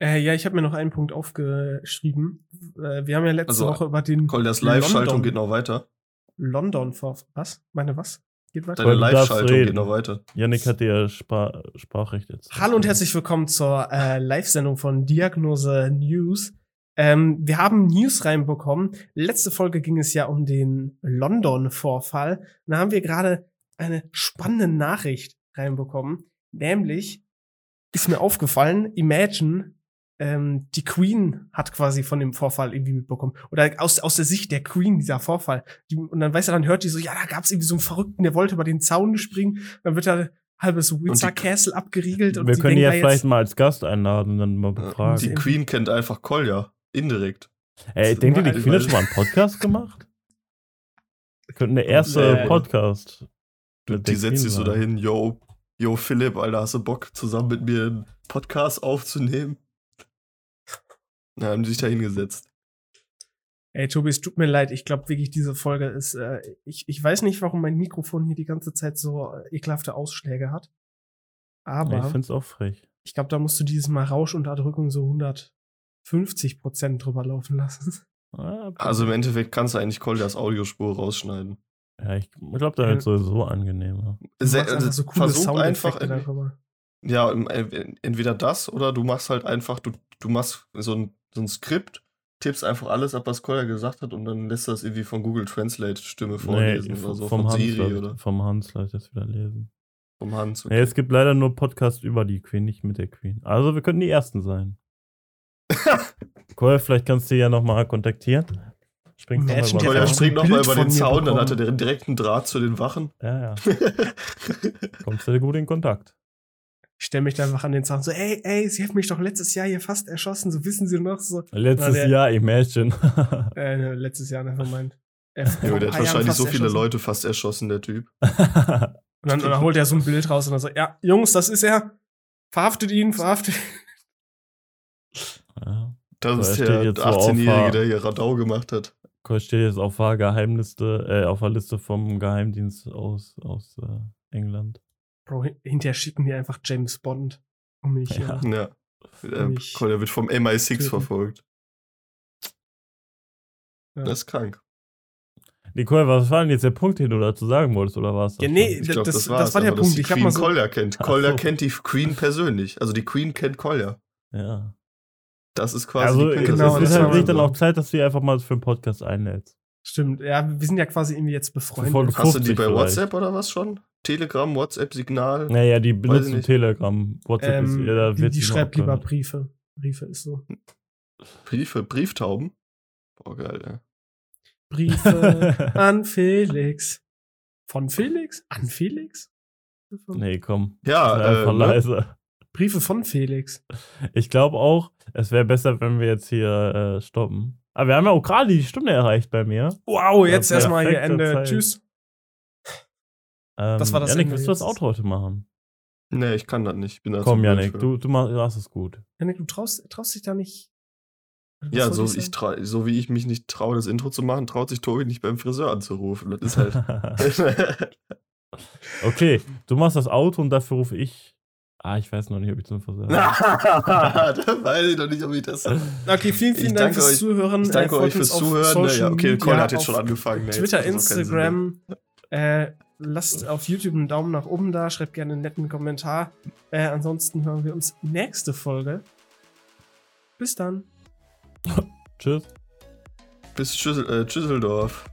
Speaker 2: Äh, ja, ich habe mir noch einen Punkt aufgeschrieben. Äh, wir haben ja letzte
Speaker 1: Also,
Speaker 2: Woche über den
Speaker 1: Call, das Live-Schaltung geht noch weiter.
Speaker 2: London vor. Was? Meine was? Geht weiter?
Speaker 1: Deine Live-Schaltung geht noch weiter.
Speaker 3: Yannick hat dir Spar Sprachrecht jetzt.
Speaker 2: Hallo und herzlich willkommen zur äh, Live-Sendung von Diagnose News. Ähm, wir haben News reinbekommen. Letzte Folge ging es ja um den London-Vorfall. Da haben wir gerade eine spannende Nachricht reinbekommen. Nämlich ist mir aufgefallen, Imagine, ähm, die Queen hat quasi von dem Vorfall irgendwie mitbekommen. Oder aus, aus der Sicht der Queen, dieser Vorfall. Die, und dann weiß er, dann hört die so, ja, da gab es irgendwie so einen Verrückten, der wollte über den Zaun springen. Dann wird er halbes Windsor Castle abgeriegelt. Und
Speaker 3: wir können die ja vielleicht mal als Gast einladen und dann mal befragen.
Speaker 1: Die Queen kennt einfach Kolja. Indirekt.
Speaker 3: Ey, denkt ihr, die Queen hat schon mal einen Podcast gemacht? Könnten der erste
Speaker 2: Nee.
Speaker 3: Podcast.
Speaker 1: Du, die setzt sich so dahin, yo, yo Philipp, Alter, hast du Bock, zusammen mit mir einen Podcast aufzunehmen? Na, haben die sich da hingesetzt.
Speaker 2: Ey, Tobi, es tut mir leid. Ich glaube wirklich, diese Folge ist. Äh, ich, ich weiß nicht, warum mein Mikrofon hier die ganze Zeit so äh, ekelhafte Ausschläge hat. Aber
Speaker 3: ich find's auch frech.
Speaker 2: ich glaube, da musst du dieses Mal Rauschunterdrückung so 150 Prozent drüber laufen lassen.
Speaker 3: Ah,
Speaker 1: Also im Endeffekt kannst du eigentlich Koljas Audiospur rausschneiden.
Speaker 3: ja, ich glaube, da wird sowieso angenehmer.
Speaker 2: Einfach so coole
Speaker 1: versuch einfach,
Speaker 2: darüber.
Speaker 1: ja, äh, entweder das oder du machst halt einfach, du, du machst so ein, so ein Skript, tippst einfach alles ab, was Kolja gesagt hat und dann lässt du das irgendwie von Google Translate Stimme vorlesen oder so,
Speaker 3: vom
Speaker 1: von
Speaker 3: Hans,
Speaker 1: Siri oder
Speaker 3: vom Hans lass ich das wieder lesen.
Speaker 1: vom Hans.
Speaker 3: Nee, es gibt leider nur Podcasts über die Queen, nicht mit der Queen. Also wir könnten die Ersten sein. [laughs] Cole, vielleicht kannst du ja nochmal kontaktieren. Springt noch mal
Speaker 2: der
Speaker 1: springt nochmal über den Zaun, dann hat er den direkten Draht zu den Wachen.
Speaker 3: Ja, ja. [laughs] Kommst du gut in Kontakt.
Speaker 2: Ich stelle mich da einfach an den Zaun so, ey, ey, sie hat mich doch letztes Jahr hier fast erschossen, so wissen sie noch so.
Speaker 3: Letztes
Speaker 2: der-
Speaker 3: Jahr, Imagine. [laughs]
Speaker 2: Äh, ne, letztes Jahr, never mind. [laughs] Vor
Speaker 1: Jo, der hat wahrscheinlich so viele
Speaker 2: erschossen.
Speaker 1: Leute fast erschossen, der Typ. [laughs]
Speaker 2: Und dann, und dann holt er so ein Bild raus und dann so, ja, Jungs, das ist er. Verhaftet ihn, verhaftet.
Speaker 3: ja.
Speaker 1: Das
Speaker 3: So,
Speaker 1: ist
Speaker 3: er
Speaker 1: der
Speaker 3: jetzt so auf
Speaker 1: 18-Jährige,
Speaker 3: der-
Speaker 1: hier Radau gemacht hat.
Speaker 3: Cole steht jetzt auf der Geheimliste, äh, auf der Liste vom Geheimdienst aus, aus äh, England.
Speaker 2: Bro, hin- hinterher schicken die einfach James Bond, um mich
Speaker 3: Ja.
Speaker 2: äh,
Speaker 1: Ja. Äh,
Speaker 2: Mich
Speaker 1: Kolja wird vom MI6
Speaker 2: töten.
Speaker 1: verfolgt.
Speaker 2: Ja.
Speaker 1: Das ist krank.
Speaker 3: Nicole, was war denn jetzt der Punkt, den du dazu sagen wolltest, oder was?
Speaker 2: Ja, nee,
Speaker 1: Ich glaube,
Speaker 2: das,
Speaker 1: das,
Speaker 2: das, war der Punkt. Ich hab
Speaker 1: Queen
Speaker 2: mal so.
Speaker 1: Kolja kennt.
Speaker 3: Ach
Speaker 1: Kolja
Speaker 3: so.
Speaker 1: kennt die Queen persönlich. Also die Queen kennt Kolja.
Speaker 3: Ja.
Speaker 1: Das ist quasi
Speaker 3: Also,
Speaker 1: die
Speaker 2: genau,
Speaker 3: es
Speaker 2: das
Speaker 3: ist halt
Speaker 2: so.
Speaker 3: dann auch Zeit, dass du einfach mal für einen Podcast einlädst.
Speaker 2: Stimmt, ja, wir sind ja quasi irgendwie jetzt befreundet.
Speaker 1: Hast du die
Speaker 3: 50
Speaker 1: bei
Speaker 3: vielleicht.
Speaker 1: WhatsApp oder was schon? Telegram, WhatsApp-Signal?
Speaker 3: Naja, die benutzen. Telegram. WhatsApp ist,
Speaker 2: Ähm,
Speaker 3: ja, da
Speaker 2: die
Speaker 3: wird
Speaker 2: die schreibt lieber. Briefe. Briefe ist so.
Speaker 1: Briefe, Brieftauben? Boah, geil, ja.
Speaker 2: Briefe [laughs] an Felix. Von Felix? An Felix?
Speaker 3: Nee, komm.
Speaker 1: Ja,
Speaker 3: Sei einfach
Speaker 1: äh, ne?
Speaker 3: leise.
Speaker 2: Briefe von Felix.
Speaker 3: Ich glaube auch, es wäre besser, wenn wir jetzt hier äh, stoppen. Aber wir haben ja auch gerade die Stunde erreicht bei mir.
Speaker 2: Wow, jetzt erstmal hier Ende.
Speaker 3: Zeit.
Speaker 2: Tschüss.
Speaker 3: Ähm,
Speaker 2: Das war das
Speaker 3: Janik, willst du das. Outro heute machen?
Speaker 1: Nee, ich kann das nicht. Ich bin da
Speaker 3: Komm, Janik, du, du machst, es gut.
Speaker 2: Janik, du traust, traust dich da nicht. Was
Speaker 1: Ja, so,
Speaker 2: sagen?
Speaker 1: ich trau, so wie ich mich nicht traue, das Intro zu machen, traut sich Tobi nicht beim Friseur anzurufen. Das ist halt. [laughs]
Speaker 3: okay, du machst das Auto und dafür rufe ich. Ah, ich weiß noch nicht, ob ich zum Friseur. [laughs]
Speaker 1: da weiß ich noch nicht, ob ich das. [laughs]
Speaker 2: Okay, vielen, vielen
Speaker 1: Ich
Speaker 2: Dank fürs
Speaker 1: euch-
Speaker 2: Zuhören.
Speaker 1: Ich danke
Speaker 2: Äh,
Speaker 1: euch fürs Zuhören.
Speaker 2: Social
Speaker 1: ja, okay, Cole
Speaker 2: Media,
Speaker 1: hat jetzt schon angefangen. Ne,
Speaker 2: Twitter,
Speaker 1: mehr.
Speaker 2: Instagram. Äh, lasst auf YouTube einen Daumen nach oben da, schreibt gerne einen netten Kommentar. Äh, ansonsten hören wir uns nächste Folge. Bis dann. [laughs]
Speaker 3: Tschüss.
Speaker 1: Bis Schüssel, äh, Schüsseldorf.